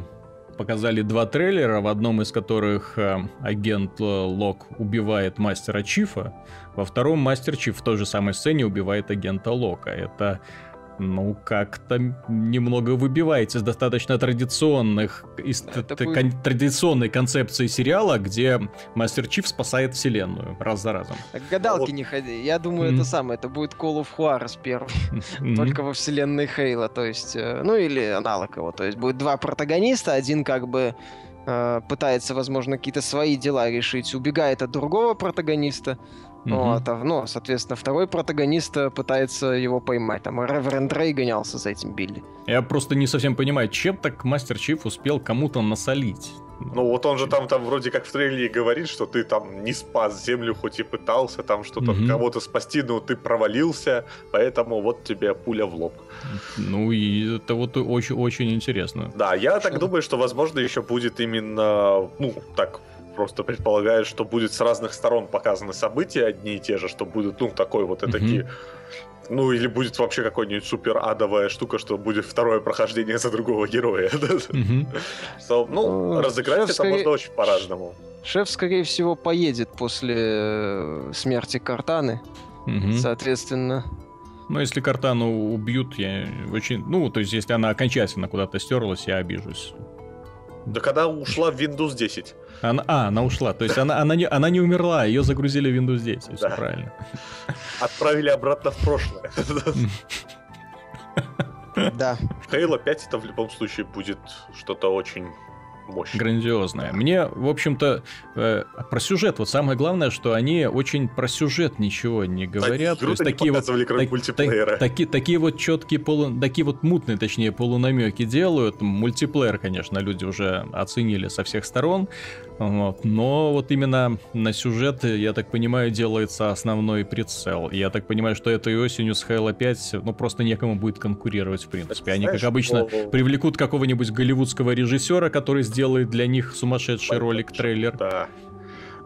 Speaker 1: показали два трейлера, в одном из которых э, агент э, Лок убивает мастера Чифа, во втором мастер Чиф в той же самой сцене убивает агента Лока. Это ну, как-то немного выбивается из достаточно традиционных, из
Speaker 2: Это
Speaker 1: т-
Speaker 2: будет-
Speaker 1: кон- традиционной концепции сериала, где Мастер Чиф спасает вселенную раз за разом.
Speaker 2: Так гадалки
Speaker 3: Вот.
Speaker 2: не ходи. Я думаю,
Speaker 1: Мгм.
Speaker 2: это самое. Это будет Call of Juarez первый.
Speaker 1: Мгм.
Speaker 2: Только во вселенной Хейла. То есть, э, ну или аналог его. То есть будет два протагониста. Один как бы э, пытается, возможно, какие-то свои дела решить, убегает от другого протагониста.
Speaker 1: Мгм.
Speaker 2: Вот, а, ну, соответственно, второй протагонист э, пытается его поймать. Там Реверенд Рэй гонялся за этим Билли.
Speaker 1: Я просто не совсем понимаю, чем так Мастер Чиф успел кому-то насолить.
Speaker 3: Ну вот он же там, там вроде как в трейлере говорит, что ты там не спас землю, хоть и пытался там что-то
Speaker 1: Мгм.
Speaker 3: кого-то спасти, но ты провалился, поэтому вот тебе пуля в лоб.
Speaker 1: Ну и это вот очень-очень интересно.
Speaker 3: Да, я так
Speaker 2: Что?
Speaker 3: думаю, что возможно еще будет именно, ну, так просто предполагаю, что будет с разных сторон показаны события одни и те же, что будет, ну, такой вот
Speaker 1: Мгм.
Speaker 3: такие, ну, или будет вообще какой-нибудь супер адовая штука, что будет второе прохождение за другого героя. So, Ну,
Speaker 2: Э,
Speaker 3: разыграть это можно очень по-разному.
Speaker 2: Шеф, скорее всего, поедет после э, смерти Картаны. Соответственно,
Speaker 1: Ну, если Картану убьют, я очень... Ну, то есть, если она окончательно куда-то стерлась, я обижусь.
Speaker 3: Да когда ушла в Windows 10.
Speaker 1: Она, а, она ушла. То есть она, она, не, она не умерла, ее загрузили в Windows 10. Все
Speaker 3: Да.
Speaker 1: правильно.
Speaker 3: Отправили обратно в прошлое.
Speaker 2: да.
Speaker 3: Halo 5 это в любом случае будет что-то очень мощное.
Speaker 1: Грандиозная. Мне, в общем-то, э, про сюжет. Вот самое главное, что они очень про сюжет ничего не говорят. То есть такие вот так- так- таки- такие вот четкие полу, такие вот мутные, точнее, полунамеки делают. Мультиплеер, конечно, люди уже оценили со всех сторон. Вот. Но вот именно на сюжет, я так понимаю, делается основной прицел. И Я так понимаю, что этой осенью с Halo 5, ну, просто некому будет конкурировать, в принципе. Они, как обычно, привлекут какого-нибудь голливудского режиссера, который сделает для них сумасшедший ролик, трейлер.
Speaker 3: Да.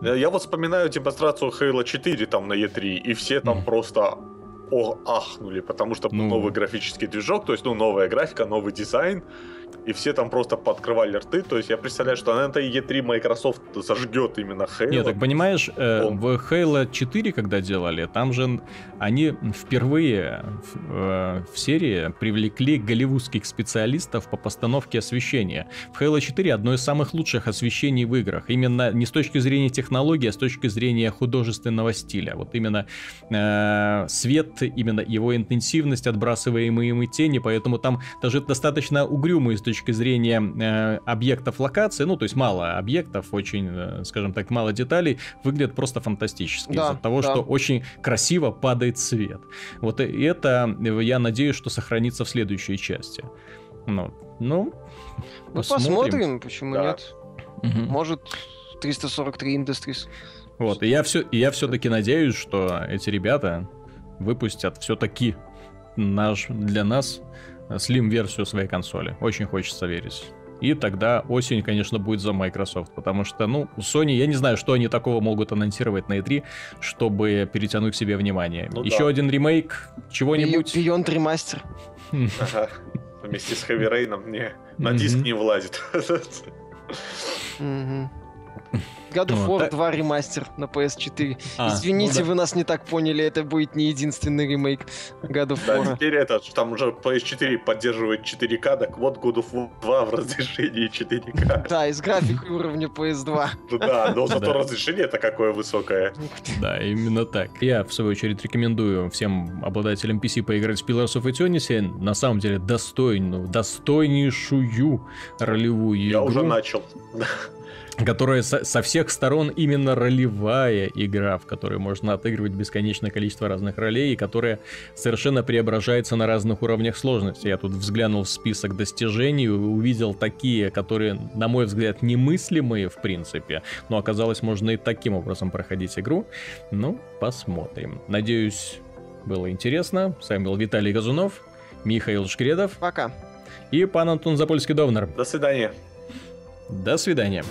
Speaker 3: Э, Я вот вспоминаю демонстрацию Halo 4 там на E3, и все там просто о, ахнули, потому что
Speaker 1: Ну.
Speaker 3: новый графический движок, то есть, ну, новая графика, новый дизайн, и все там просто подкрывали рты, то есть я представляю, что на этой E3 Microsoft зажгет именно Halo.
Speaker 1: Нет, так понимаешь, э,
Speaker 3: Он-
Speaker 1: в Halo 4, когда делали, там же они впервые в, э, в серии привлекли голливудских специалистов по постановке освещения. В Halo 4 одно из самых лучших освещений в играх. Именно не с точки зрения технологии, а с точки зрения художественного стиля. Вот именно э, свет, именно его интенсивность, отбрасываемые тени, поэтому там даже достаточно угрюмые с точки зрения э, объектов локации, ну, то есть мало объектов, очень, э, скажем так, мало деталей, выглядят просто фантастически.
Speaker 2: Да,
Speaker 1: из-за того,
Speaker 2: да.
Speaker 1: что очень красиво падает свет. Вот и это, э, я надеюсь, что сохранится в следующей части. Ну, ну,
Speaker 2: Ну,
Speaker 1: посмотрим.
Speaker 2: посмотрим, почему
Speaker 3: Да.
Speaker 2: нет.
Speaker 1: Мгм.
Speaker 2: Может, 343 Industries.
Speaker 1: Вот, и я все, и я все-таки надеюсь, что эти ребята выпустят все-таки наш для нас слим-версию своей консоли. Очень хочется верить. И тогда осень, конечно, будет за Microsoft, потому что, ну, у Sony, я не знаю, что они такого могут анонсировать на E3, чтобы перетянуть к себе внимание.
Speaker 3: Ну
Speaker 1: Еще
Speaker 3: да.
Speaker 1: один ремейк чего-нибудь.
Speaker 2: Beyond Remaster.
Speaker 3: Ага. Вместе с Heavy Rain не, на диск не влазит.
Speaker 2: God of War
Speaker 1: так-
Speaker 2: 2 ремастер на PS4.
Speaker 1: А,
Speaker 2: Извините,
Speaker 1: ну да.
Speaker 2: вы нас не так поняли, это будет не единственный ремейк God of
Speaker 3: Да,
Speaker 2: War.
Speaker 3: теперь это, там уже PS4 поддерживает 4К, так вот God of War 2 в разрешении 4К.
Speaker 2: Да, из график уровня PS2.
Speaker 3: Ну Да, но зато
Speaker 1: Да.
Speaker 3: разрешение это какое высокое.
Speaker 1: Да, именно так. Я, в свою очередь, рекомендую всем обладателям PC поиграть в Pillars of Eternity. На самом деле, достойную, достойнейшую ролевую
Speaker 3: Я
Speaker 1: игру.
Speaker 3: уже начал.
Speaker 1: которая со- совсем всех сторон именно ролевая игра, в которой можно отыгрывать бесконечное количество разных ролей, и которая совершенно преображается на разных уровнях сложности. Я тут взглянул в список достижений и увидел такие, которые, на мой взгляд, немыслимые в принципе, но оказалось, можно и таким образом проходить игру. Ну, посмотрим. Надеюсь, было интересно. С вами был Виталий Газунов, Михаил Шкредов.
Speaker 2: Пока.
Speaker 1: И пан Антон Запольский-Довнер.
Speaker 3: До свидания.
Speaker 1: До свидания.